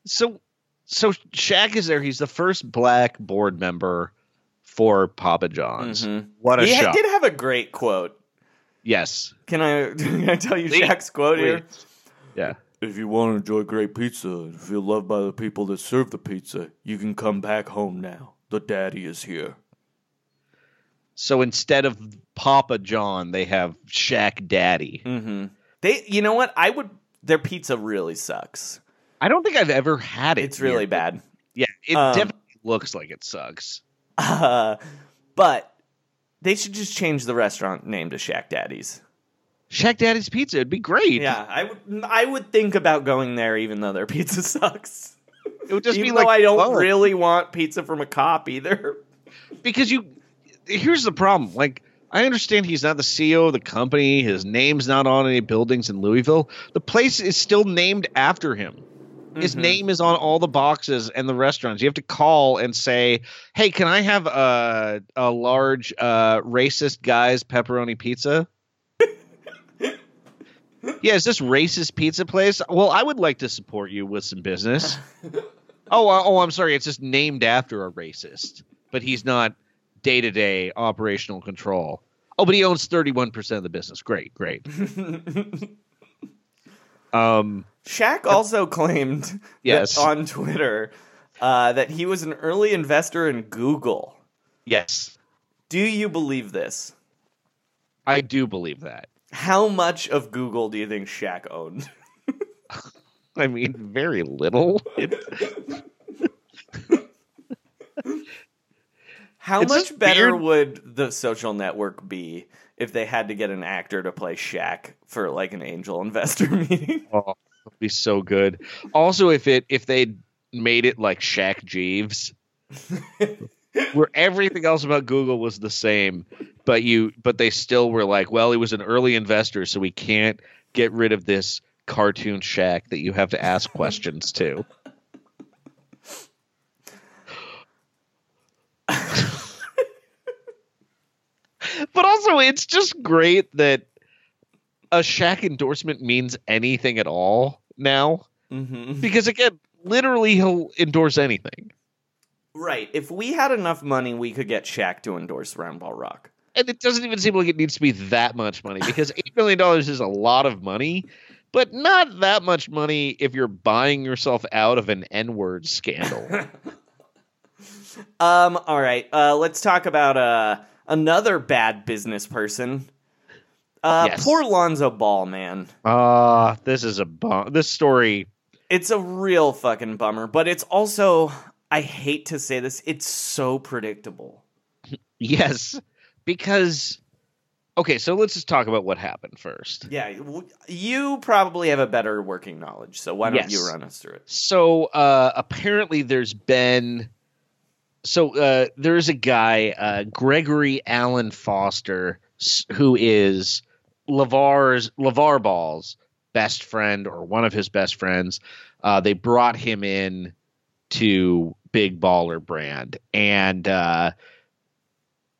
so so Shaq is there. He's the first black board member for Papa John's.
Mhm.
What a
he
shock!
did have a great quote.
yes,
Can I, can I tell you
Please.
Shaq's quote here?
Yeah.
If you want to enjoy great pizza and feel loved by the people that serve the pizza, you can come back home now. The daddy is here.
So instead of Papa John, they have Shaq Daddy.
Mm-hmm. They, you know what? I would. Their pizza really sucks.
I don't think I've ever had it.
It's really bad.
Yeah, it
Um,
definitely looks like it sucks.
Uh, but they should just change the restaurant name to Shaq Daddy's.
Shaq Daddy's Pizza, it'd be great.
Yeah, I would. I would think about going there, even though their pizza sucks.
it would just
even
be like
I don't really want pizza from a cop either.
because you. Here's the problem. Like, I understand he's not the CEO of the company. His name's not on any buildings in Louisville. The place is still named after him. His
Mhm.
name is on all the boxes and the restaurants. You have to call and say, "Hey, can I have a a large uh, racist guy's pepperoni pizza?" Yeah, is this racist pizza place? Well, I would like to support you with some business. oh, uh, oh, I'm sorry. It's just named after a racist, but he's not day to day operational control. Oh, but he owns 31 percent of the business. Great, great. um,
Shaq also claimed
Yes.
on Twitter uh, that he was an early investor in Google.
yes,
Do you believe this?
I do believe that.
How much of Google do you think Shaq owned?
I mean, very little.
How
It's
much better
weird.
would the social network be if they had to get an actor to play Shaq for like an angel investor meeting?
oh, it'd be so good. Also, if it if they made it like Shaq Jeeves, where everything else about Google was the same, but you but they still were like, well, he was an early investor, so we can't get rid of this cartoon Shaq that you have to ask questions to. but also, it's just great that a Shaq endorsement means anything at all now.
mm-hmm.
Because again, literally, he'll endorse anything.
Right. If we had enough money, we could get Shaq to endorse Roundball Rock.
And it doesn't even seem like it needs to be that much money because $8 million is a lot of money, but not that much money if you're buying yourself out of an N word scandal.
Um. All right. Uh. Let's talk about uh another bad business person. Uh.
Yes.
Poor Lonzo Ball, man.
Ah, this is a bomb. This story
It's a real fucking bummer, but it's also I hate to say this, it's so predictable.
Yes, because okay, so let's just talk about what happened first.
Yeah, you probably have a better working knowledge, so why don't
Yes.
you run us through it?
So uh, apparently, there's been so uh, there's a guy, uh, Gregory Allen Foster, who is LaVar's LaVar Ball's best friend or one of his best friends. Uh, they brought him in to Big Baller Brand, and uh,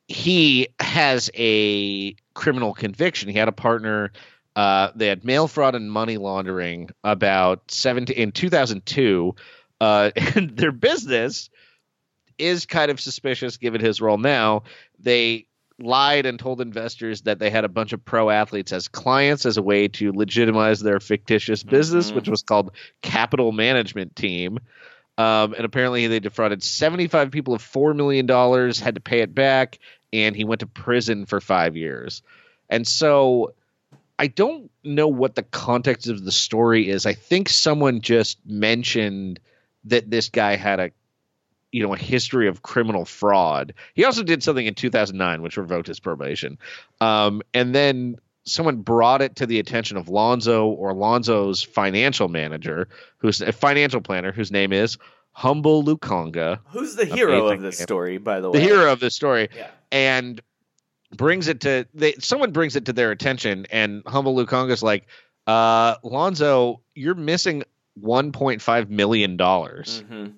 he has a criminal conviction. He had a partner. Uh, they had mail fraud and money laundering about 17 in 2002. Uh, and their business is kind of suspicious given his role now. They lied and told investors that they had a bunch of pro athletes as clients as a way to legitimize their fictitious business, which was called Capital Management Team. Um, and apparently, they defrauded 75 people of $4 million, had to pay it back, and he went to prison for five years. And so I don't know what the context of the story is. I think someone just mentioned that this guy had a you know a history of criminal fraud. He also did something in 2009 which revoked his probation. Um, and then someone brought it to the attention of Lonzo or Lonzo's financial manager, who's a financial planner whose name is Humble Lukanga.
Who's the hero of this story, by the way?
The hero of this story.
Yeah.
And brings it to they someone brings it to their attention and Humble Lukanga's like, uh, Lonzo, you're missing 1.5 million dollars.
Mhm.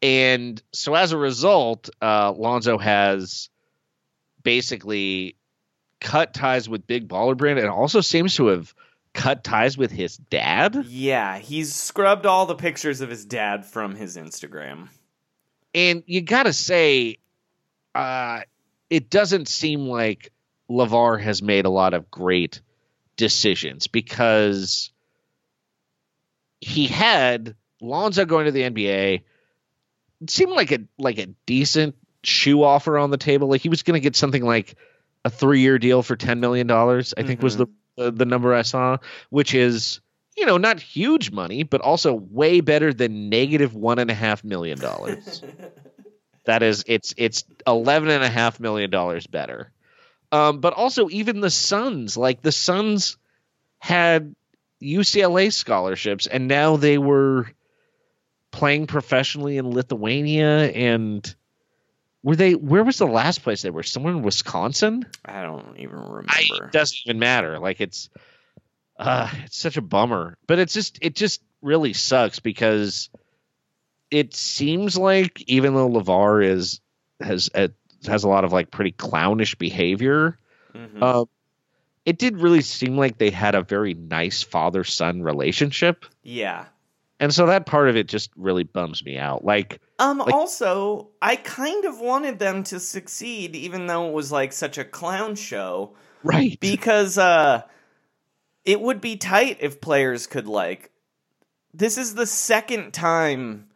And so as a result, uh, Lonzo has basically cut ties with Big Baller Brand and also seems to have cut ties with his dad.
Yeah, he's scrubbed all the pictures of his dad from his Instagram.
And you got to say, uh, it doesn't seem like LaVar has made a lot of great decisions because he had Lonzo going to the NBA. It seemed like a like a decent shoe offer on the table. Like he was going to get something like a three year deal for ten million dollars. I think was the uh, the number I saw, which is you know not huge money, but also way better than negative one and a half million dollars. that is, it's it's eleven and a half million dollars better. Um, but also even the sons, like the sons had UCLA scholarships, and now they were playing professionally in Lithuania. And were they? Where was the last place they were? Somewhere in Wisconsin.
I don't even remember.
I, it doesn't even matter. Like it's, uh, it's such a bummer. But it's just, it just really sucks because it seems like even though LaVar is has uh, has a lot of like pretty clownish behavior,
Mhm.
um, it did really seem like they had a very nice father son relationship,
yeah.
And so that part of it just really bums me out. Like,
Um.
Like-
also, I kind of wanted them to succeed, even though it was like such a clown show,
right?
because uh, it would be tight if players could like. This is the second time,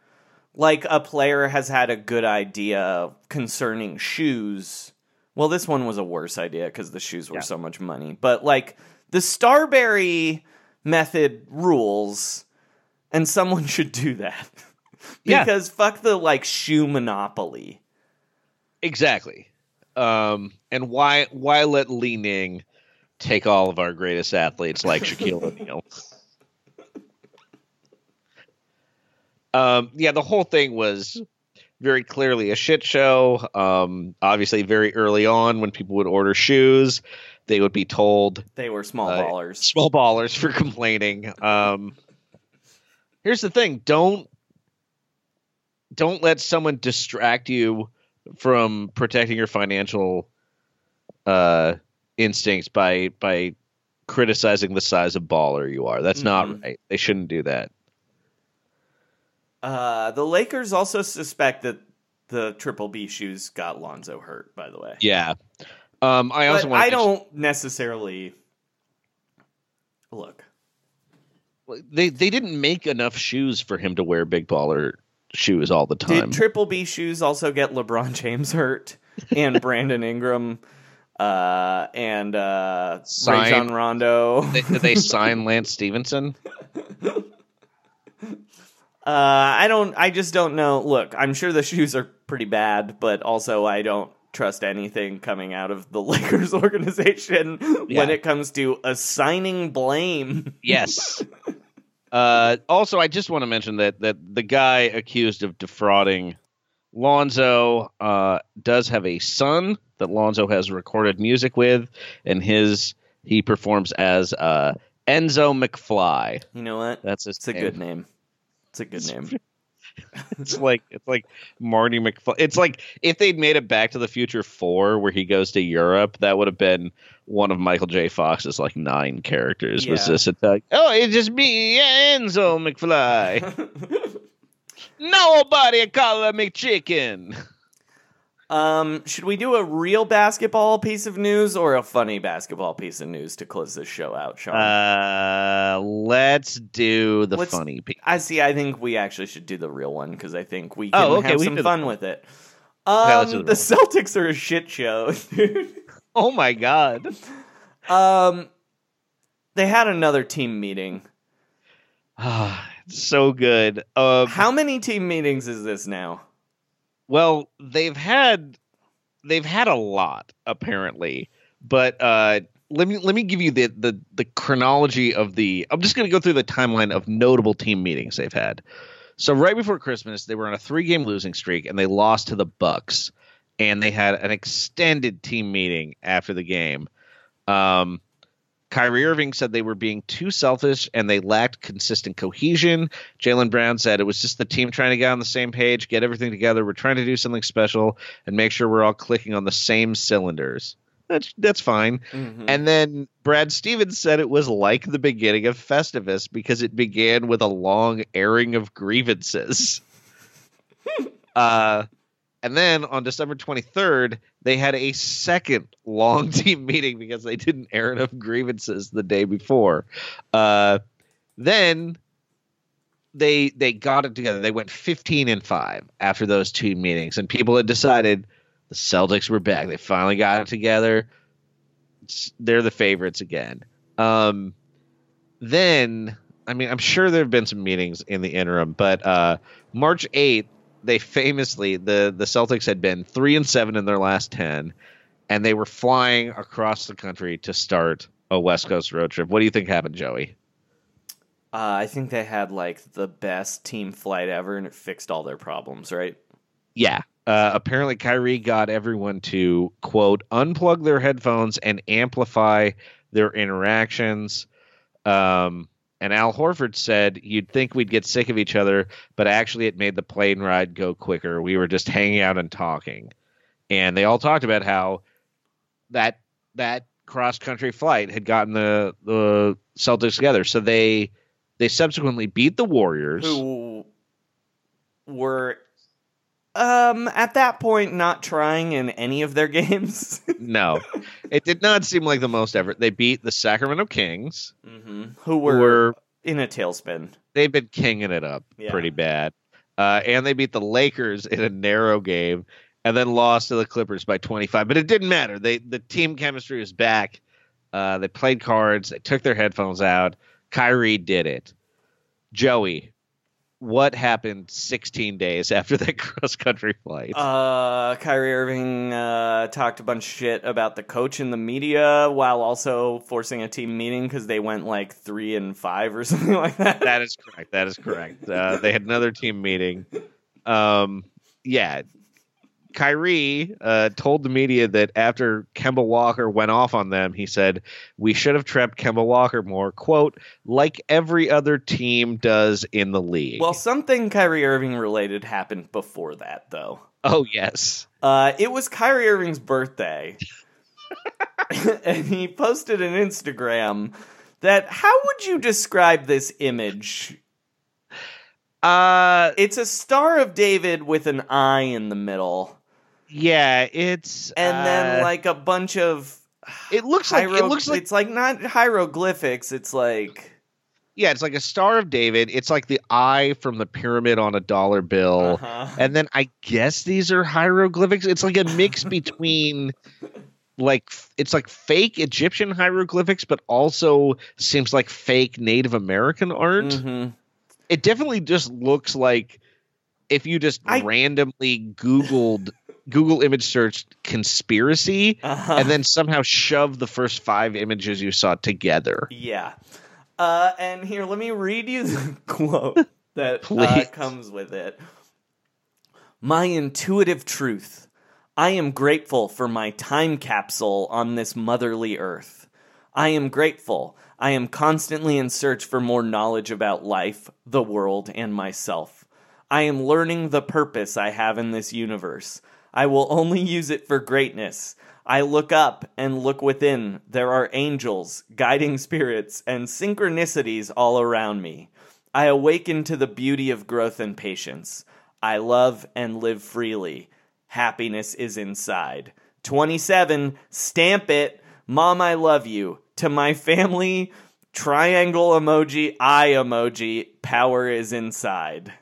like a player has had a good idea concerning shoes. Well, this one was a worse idea because the shoes were
Yeah.
so much money. But like the Starbury method rules, and someone should do that.
Yeah.
because fuck the like shoe monopoly.
Exactly. Um, and why why let Li Ning take all of our greatest athletes like Shaquille O'Neal? Um, yeah, the whole thing was very clearly a shit show. Um, obviously, very early on, when people would order shoes, they would be told
They were small
Uh,
ballers.
small ballers for complaining. Um, here's the thing: don't don't let someone distract you from protecting your financial uh, instincts by by criticizing the size of baller you are. That's
Mhm.
not right. They shouldn't do that.
Uh, the Lakers also suspect that the Triple B shoes got Lonzo hurt. By the way,
Yeah. Um, I also.
I don't necessarily look.
They they didn't make enough shoes for him to wear big baller shoes all the time.
Did Triple B shoes also get LeBron James hurt and Brandon Ingram uh, and uh,
Sign-
Rajon Rondo?
they, did they sign Lance Stephenson?
Uh, I don't. I just don't know. Look, I'm sure the shoes are pretty bad, but also I don't trust anything coming out of the Lakers organization
Yeah.
when it comes to assigning blame.
Yes. uh, also, I just want to mention that that the guy accused of defrauding Lonzo uh, does have a son that Lonzo has recorded music with, and his he performs as uh, Enzo McFly.
You know what?
That's his
It's a good name. It's a good name.
It's like it's like Marty McFly. It's like if they'd made it Back to the Future Four, where he goes to Europe, that would have been one of Michael J. Fox's like nine characters. Was this attack? Oh, it's just me, Enzo McFly. Nobody call me chicken.
Um, should we do a real basketball piece of news or a funny basketball piece of news to close this show out, Sean?
Uh, let's do the
Let's-
funny piece.
I see. I think we actually should do the real one because I think we can
Oh, okay,
have
we
some
can do the
fun
fun.
with it. Um,
let's the
the Celtics are a shit show, dude.
Oh my god.
Um, they had another team meeting.
Ah, so good. Um,
How many team meetings is this now?
Well, they've had they've had a lot apparently, but uh, let me let me give you the the the chronology of the. I'm just going to go through the timeline of notable team meetings they've had. So right before Christmas, they were on a three game losing streak and they lost to the Bucks, and they had an extended team meeting after the game. Um, Kyrie Irving said they were being too selfish and they lacked consistent cohesion. Jaylen Brown said it was just the team trying to get on the same page, get everything together. We're trying to do something special and make sure we're all clicking on the same cylinders. That's that's fine.
Mm-hmm.
And then Brad Stevens said it was like the beginning of Festivus because it began with a long airing of grievances. uh, and then on December 23rd, they had a second long team meeting because they didn't air enough grievances the day before. Uh, then they they got it together. They went 15 and 5 after those two meetings and people had decided the Celtics were back. They finally got it together. They're the favorites again. Um, then, I mean, I'm sure there have been some meetings in the interim, but uh, March 8th, they famously the the Celtics had been three and seven in their last ten, and they were flying across the country to start a West Coast road trip. What do you think happened, Joey?
Uh, I think they had like the best team flight ever, and it fixed all their problems. Right?
Yeah. Uh, apparently, Kyrie got everyone to quote unplug their headphones and amplify their interactions. Um, and Al Horford said, "You'd think we'd get sick of each other, but actually, it made the plane ride go quicker. We were just hanging out and talking." And they all talked about how that that cross country flight had gotten the the Celtics together. So they they subsequently beat the Warriors.
Who were um at that point not trying in any of their games.
No, it did not seem like the most effort. They beat the Sacramento Kings,
mm-hmm. Who
who
were,
were
in a tailspin.
they've been kinging it up
Yeah.
pretty bad, uh, and they beat the Lakers in a narrow game, and then lost to the Clippers by 25. But it didn't matter. They the team chemistry was back. Uh, they played cards. They took their headphones out. Kyrie did it. Joey, what happened 16 days after that cross country flight?
Uh, Kyrie Irving uh, talked a bunch of shit about the coach and the media while also forcing a team meeting because they went like three and five or something like that.
that is correct. That is correct. Uh, they had another team meeting. Um, yeah. Kyrie uh, told the media that after Kemba Walker went off on them, he said, We should have trapped Kemba Walker more, quote, like every other team does in the league.
Well, something Kyrie Irving related happened before that, though.
oh, yes.
Uh, it was Kyrie Irving's birthday, and he posted an Instagram that. How would you describe this image?
Uh,
It's a Star of David with an eye in the middle,
yeah, it's.
and then
uh,
like a bunch of.
it looks like it looks like
it's like not hieroglyphics. It's like
yeah, it's like a Star of David. It's like the eye from the pyramid on a dollar bill.
uh-huh.
And then I guess these are hieroglyphics. It's like a mix between like it's like fake Egyptian hieroglyphics, but also seems like fake Native American art.
Mhm.
it definitely just looks like if you just
I-
randomly Googled Google image searched conspiracy
Uh-huh.
and then somehow shove the first five images you saw together.
Yeah. Uh, and here, let me read you the quote that uh, comes with it. My intuitive truth. I am grateful for my time capsule on this motherly earth. I am grateful. I am constantly in search for more knowledge about life, the world, and myself. I am learning the purpose I have in this universe. I will only use it for greatness. I look up and look within. There are angels, guiding spirits, and synchronicities all around me. I awaken to the beauty of growth and patience. I love and live freely. Happiness is inside. 27. Stamp it. Mom, I love you. To my family, triangle emoji, eye emoji, power is inside.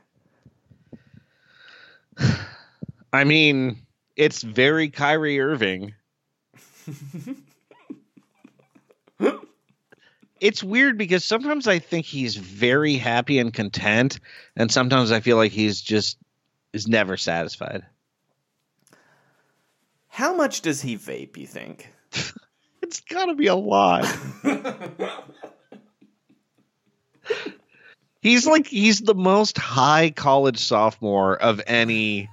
I mean, it's very Kyrie Irving. it's weird because sometimes I think he's very happy and content, and sometimes I feel like he's just is never satisfied.
How much does he vape, you think?
It's got to be a lot. he's like he's the most high college sophomore of any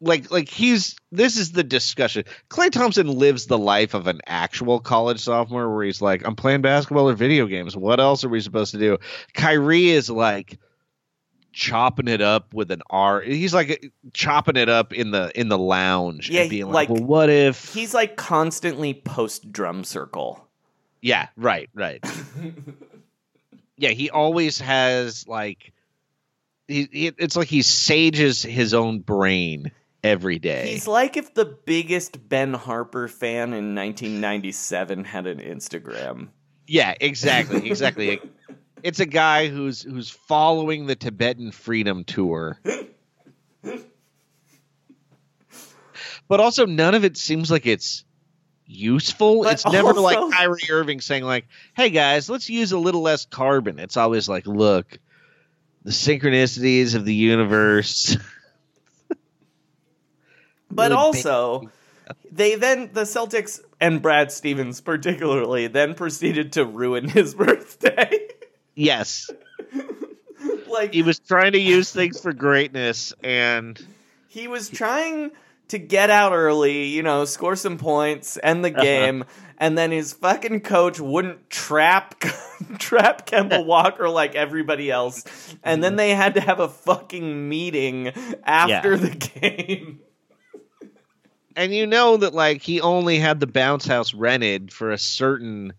like like he's this is the discussion. Klay Thompson lives the life of an actual college sophomore where he's like, I'm playing basketball or video games. What else are we supposed to do? Kyrie is like chopping it up with an R. He's like chopping it up in the in the lounge
Yeah,
and being
like-
like, well, what if
He's like constantly post drum circle.
Yeah, right, right. yeah, he always has like he it's like he sages his own brain every day.
He's like if the biggest Ben Harper fan in 1997 had an Instagram.
yeah, exactly, exactly. it's a guy who's who's following the Tibetan Freedom Tour. But also none of it seems like it's useful.
But
it's never like
also-
Kyrie Irving saying like, "Hey guys, let's use a little less carbon." It's always like, "Look, the synchronicities of the universe."
But also, they then the Celtics and Brad Stevens particularly then proceeded to ruin his birthday.
yes,
like
he was trying to use things for greatness and
he was trying to get out early, you know, score some points, end the uh-huh. game, and then his fucking coach wouldn't trap trap Kemba Walker like everybody else, and then mm-hmm. they had to have a fucking meeting after
Yeah.
the game.
And you know that like he only had the bounce house rented for a certain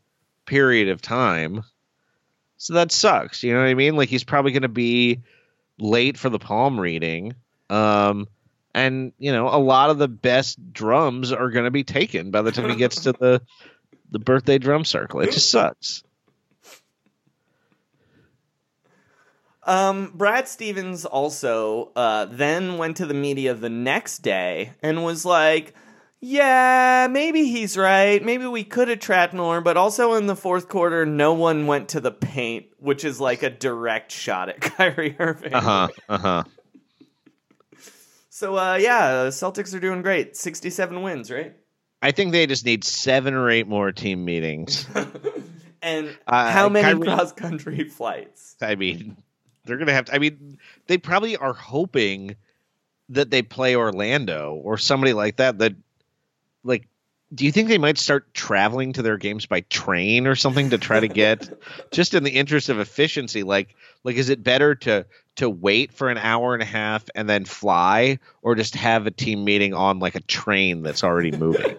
period of time. So that sucks, you know what I mean? Like he's probably going to be late for the palm reading. Um and you know, a lot of the best drums are going to be taken by the time he gets to the the birthday drum circle. It just sucks.
Um, Brad Stevens also uh, then went to the media the next day and was like, "Yeah, maybe he's right. Maybe we could have trapped more, but also in the fourth quarter, no one went to the paint, which is like a direct shot at Kyrie Irving."
Uh-huh. Uh-huh.
So, uh, yeah, Celtics are doing great. Sixty-seven wins, right?
I think they just need 7 or 8 more team meetings.
And
Uh,
how many
Kyrie-
cross-country flights?
I mean, they're gonna have to. I mean, they probably are hoping that they play Orlando or somebody like that. That, like, do you think they might start traveling to their games by train or something to try to get, just in the interest of efficiency? Like, like, is it better to to wait for an hour and a half and then fly, or just have a team meeting on like a train that's already moving?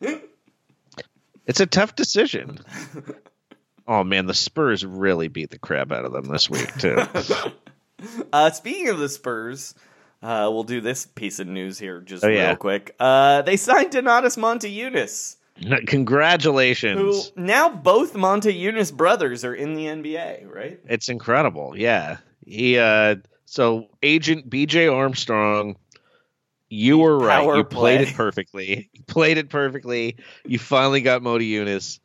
it's a tough decision. Oh man, the Spurs really beat the crap out of them this week too.
Uh, speaking of the Spurs, uh, we'll do this piece of news here just
Oh,
real
yeah.
quick. Uh, they signed Donatas who
Congratulations.
now both Motiejunas brothers are in the NBA, right?
It's incredible. Yeah. He uh so agent BJ Armstrong you were right.
Power
You played it perfectly. You played it perfectly. You finally got Motiejunas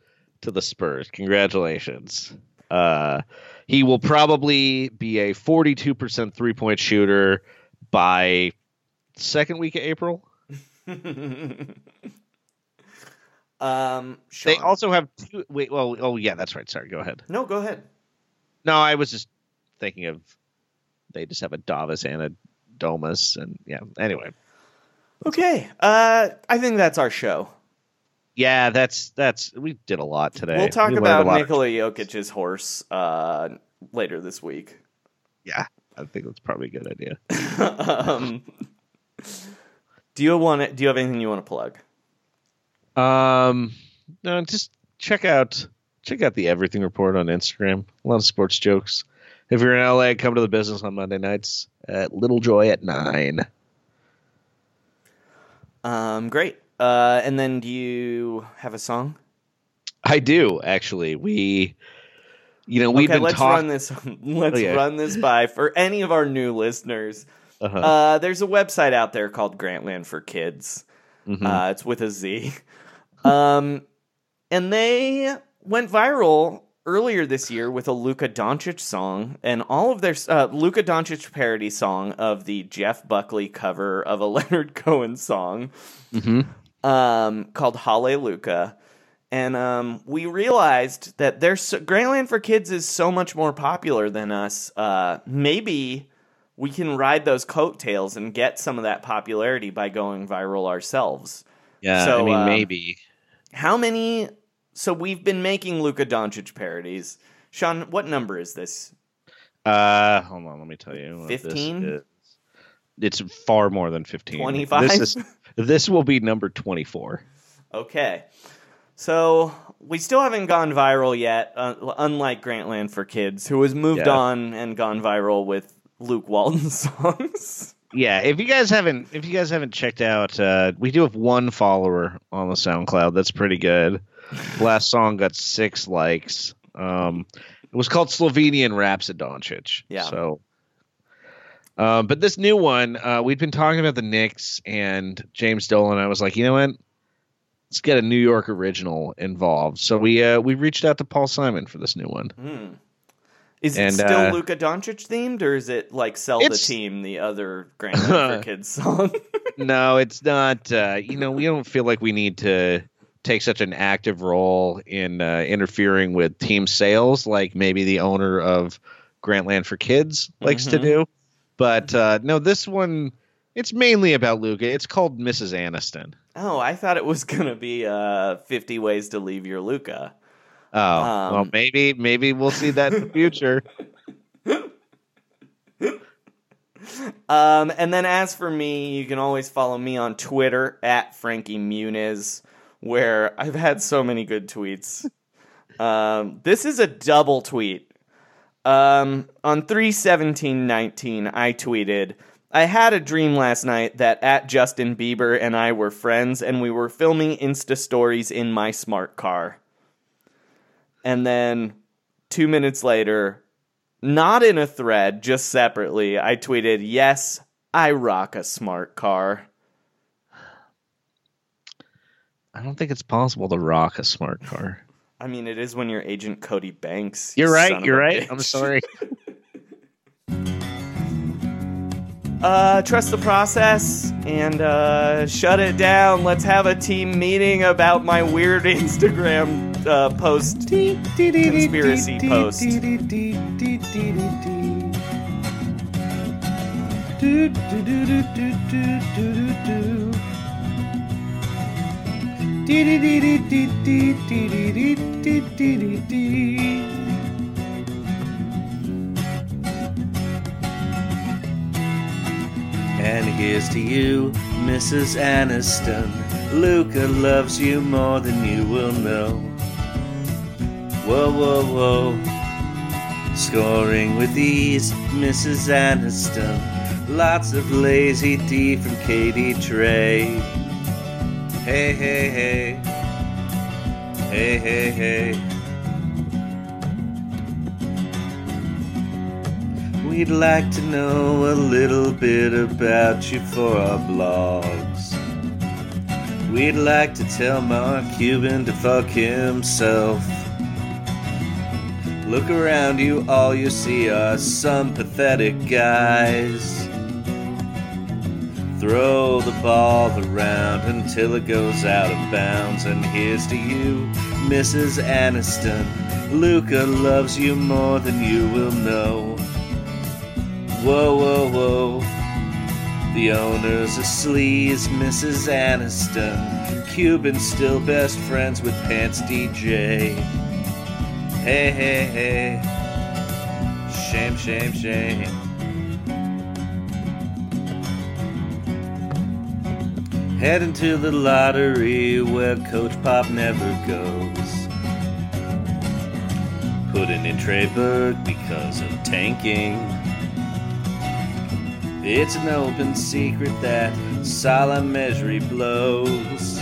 to the Spurs. Congratulations. Uh, he will probably be a 42% three point shooter by second week of April.
um,
They also have two. Wait, well, oh yeah, that's right. Sorry, go ahead.
no, go ahead.
No, I was just thinking of they just have a Davis and a Domus, and yeah. Anyway,
Okay, uh, I think that's our show.
Yeah, that's that's we did a lot today.
We'll talk
We
about. Nikola Jokic's horse uh, later this week.
Yeah, I think that's probably a good idea.
um, do you want Do you have anything you want to plug?
Um, no, just check out check out the Everything Report on Instagram. A lot of sports jokes. If you're in LA, come to the business on Monday nights at Little Joy at nine.
Um, great. Uh, and then do you have a song?
I do actually. We, you know, we've
okay,
been
let's
talking.
run this. Let's run this by for any of our new listeners.
Uh-huh.
Uh, there's a website out there called Grantland for Kids.
Mhm.
Uh, it's with a Z. Um, and they went viral earlier this year with a Luka Doncic song, and all of their uh, Luka Doncic parody song of the Jeff Buckley cover of a Leonard Cohen song
Mhm.
Um, called Hallelujah. And um, we realized that there's so, Grantland for Kids is so much more popular than us. Uh, maybe we can ride those coattails and get some of that popularity by going viral ourselves.
Yeah,
So,
I mean,
uh,
maybe.
How many? So we've been making Luka Doncic parodies. Sean, what number is this?
Uh, hold on, let me tell you.
15?
is. It's far more than fifteen.
25?
This is this will be number twenty-four.
Okay. So we still haven't gone viral yet, uh, unlike Grantland for Kids, who has moved
Yeah.
on and gone viral with Luke Walton songs.
Yeah, if you guys haven't if you guys haven't checked out, uh, we do have one follower on the SoundCloud. That's pretty good. Last song got six likes. Um, it was called Slovenian Rhapsodonchich.
Yeah.
So, um, but this new one, uh, we'd been talking about the Knicks and James Dolan. I was like, you know what? Let's get a New York original involved. So we uh, we reached out to Paul Simon for this new one.
Hmm. Is it still
uh,
Luka Doncic themed, or is it like "Sell the Team," the other Grantland for Kids song?
no, it's not. Uh, you know, we don't feel like we need to take such an active role in uh, interfering with team sales, like maybe the owner of Grantland for Kids likes to
Mhm.
do. But uh, no, this one, it's mainly about Luka. It's called Mrs. Aniston.
oh, I thought it was gonna be uh, "50 Ways to Leave Your Luka."
Oh, well,
Um,
maybe maybe we'll see that in the future.
Um, and then as for me, you can always follow me on Twitter at Frankie Muniz, where I've had so many good tweets. Um, this is a double tweet. Um, on 31719, I tweeted, I had a dream last night that at Justin Bieber and I were friends and we were filming Insta stories in my smart car. And then two minutes later, not in a thread, just separately, I tweeted, Yes, I rock a smart car.
I don't think it's possible to rock a smart car.
I mean, it is when you're Agent Cody Banks.
You're right. You're right.
bitch.
I'm sorry.
Uh, trust the process and uh, shut it down. Let's have a team meeting about my weird Instagram uh, post, conspiracy post.
And here's to you, Mrs. Aniston. Luka loves you more than you will know. Whoa, whoa, whoa. Scoring with ease, Mrs. Aniston. Lots of lazy D from Katie Trey. Hey, hey, hey. Hey, hey, hey. We'd like to know a little bit about you for our blogs. We'd like to tell Mark Cuban to fuck himself.
Look around you, all you see are some pathetic guys. Throw the ball around until it goes out of bounds. And here's to you, Mrs. Aniston. Luka loves you more than you will know. Whoa, whoa, whoa. The owner's a sleaze, Mrs. Aniston. Cuban still best friends with Pants DJ. Hey, hey, hey. Shame, shame, shame. Heading to the lottery where Coach Pop never goes. Putting in Trey Burke because of tanking. It's an open secret that Salah Mejri blows.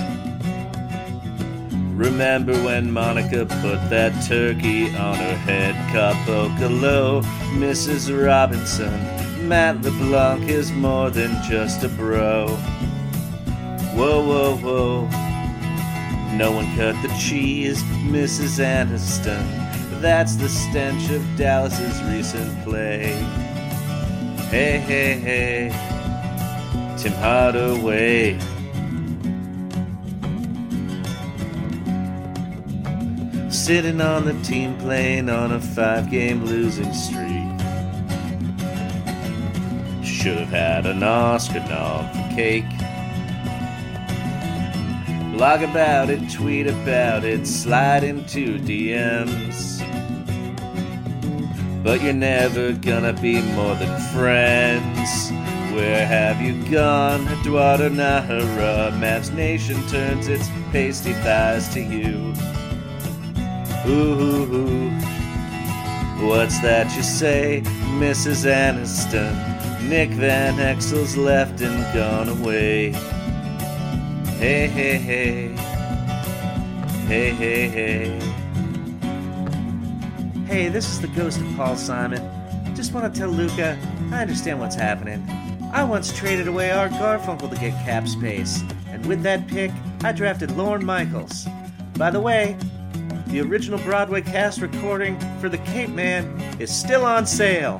Remember when Monica put that turkey on her head? Capocalo, Mrs. Robinson. Matt LeBlanc is more than just a bro. Whoa, whoa, whoa. No one cut the cheese, Mrs. Aniston. That's the stench of Dallas's recent play. Hey, hey, hey. Tim Hardaway. Sitting on the team plane on a five game losing streak. Should have had an Oscar nom for cake. Blog about it, tweet about it, slide into DMs. But you're never gonna be more than friends. Where have you gone, Eduardo Najera? Mavs Nation turns its pasty thighs to you. Ooh, ooh. What's that you say, Mrs. Aniston? Nick Van Exel's left and gone away. Hey, hey, hey. Hey, hey, hey.
Hey, this is the ghost of Paul Simon. Just want to tell Luka, I understand what's happening. I once traded away Art Garfunkel to get cap space, and with that pick, I drafted Lorne Michaels. By the way, the original Broadway cast recording for The Capeman is still on sale.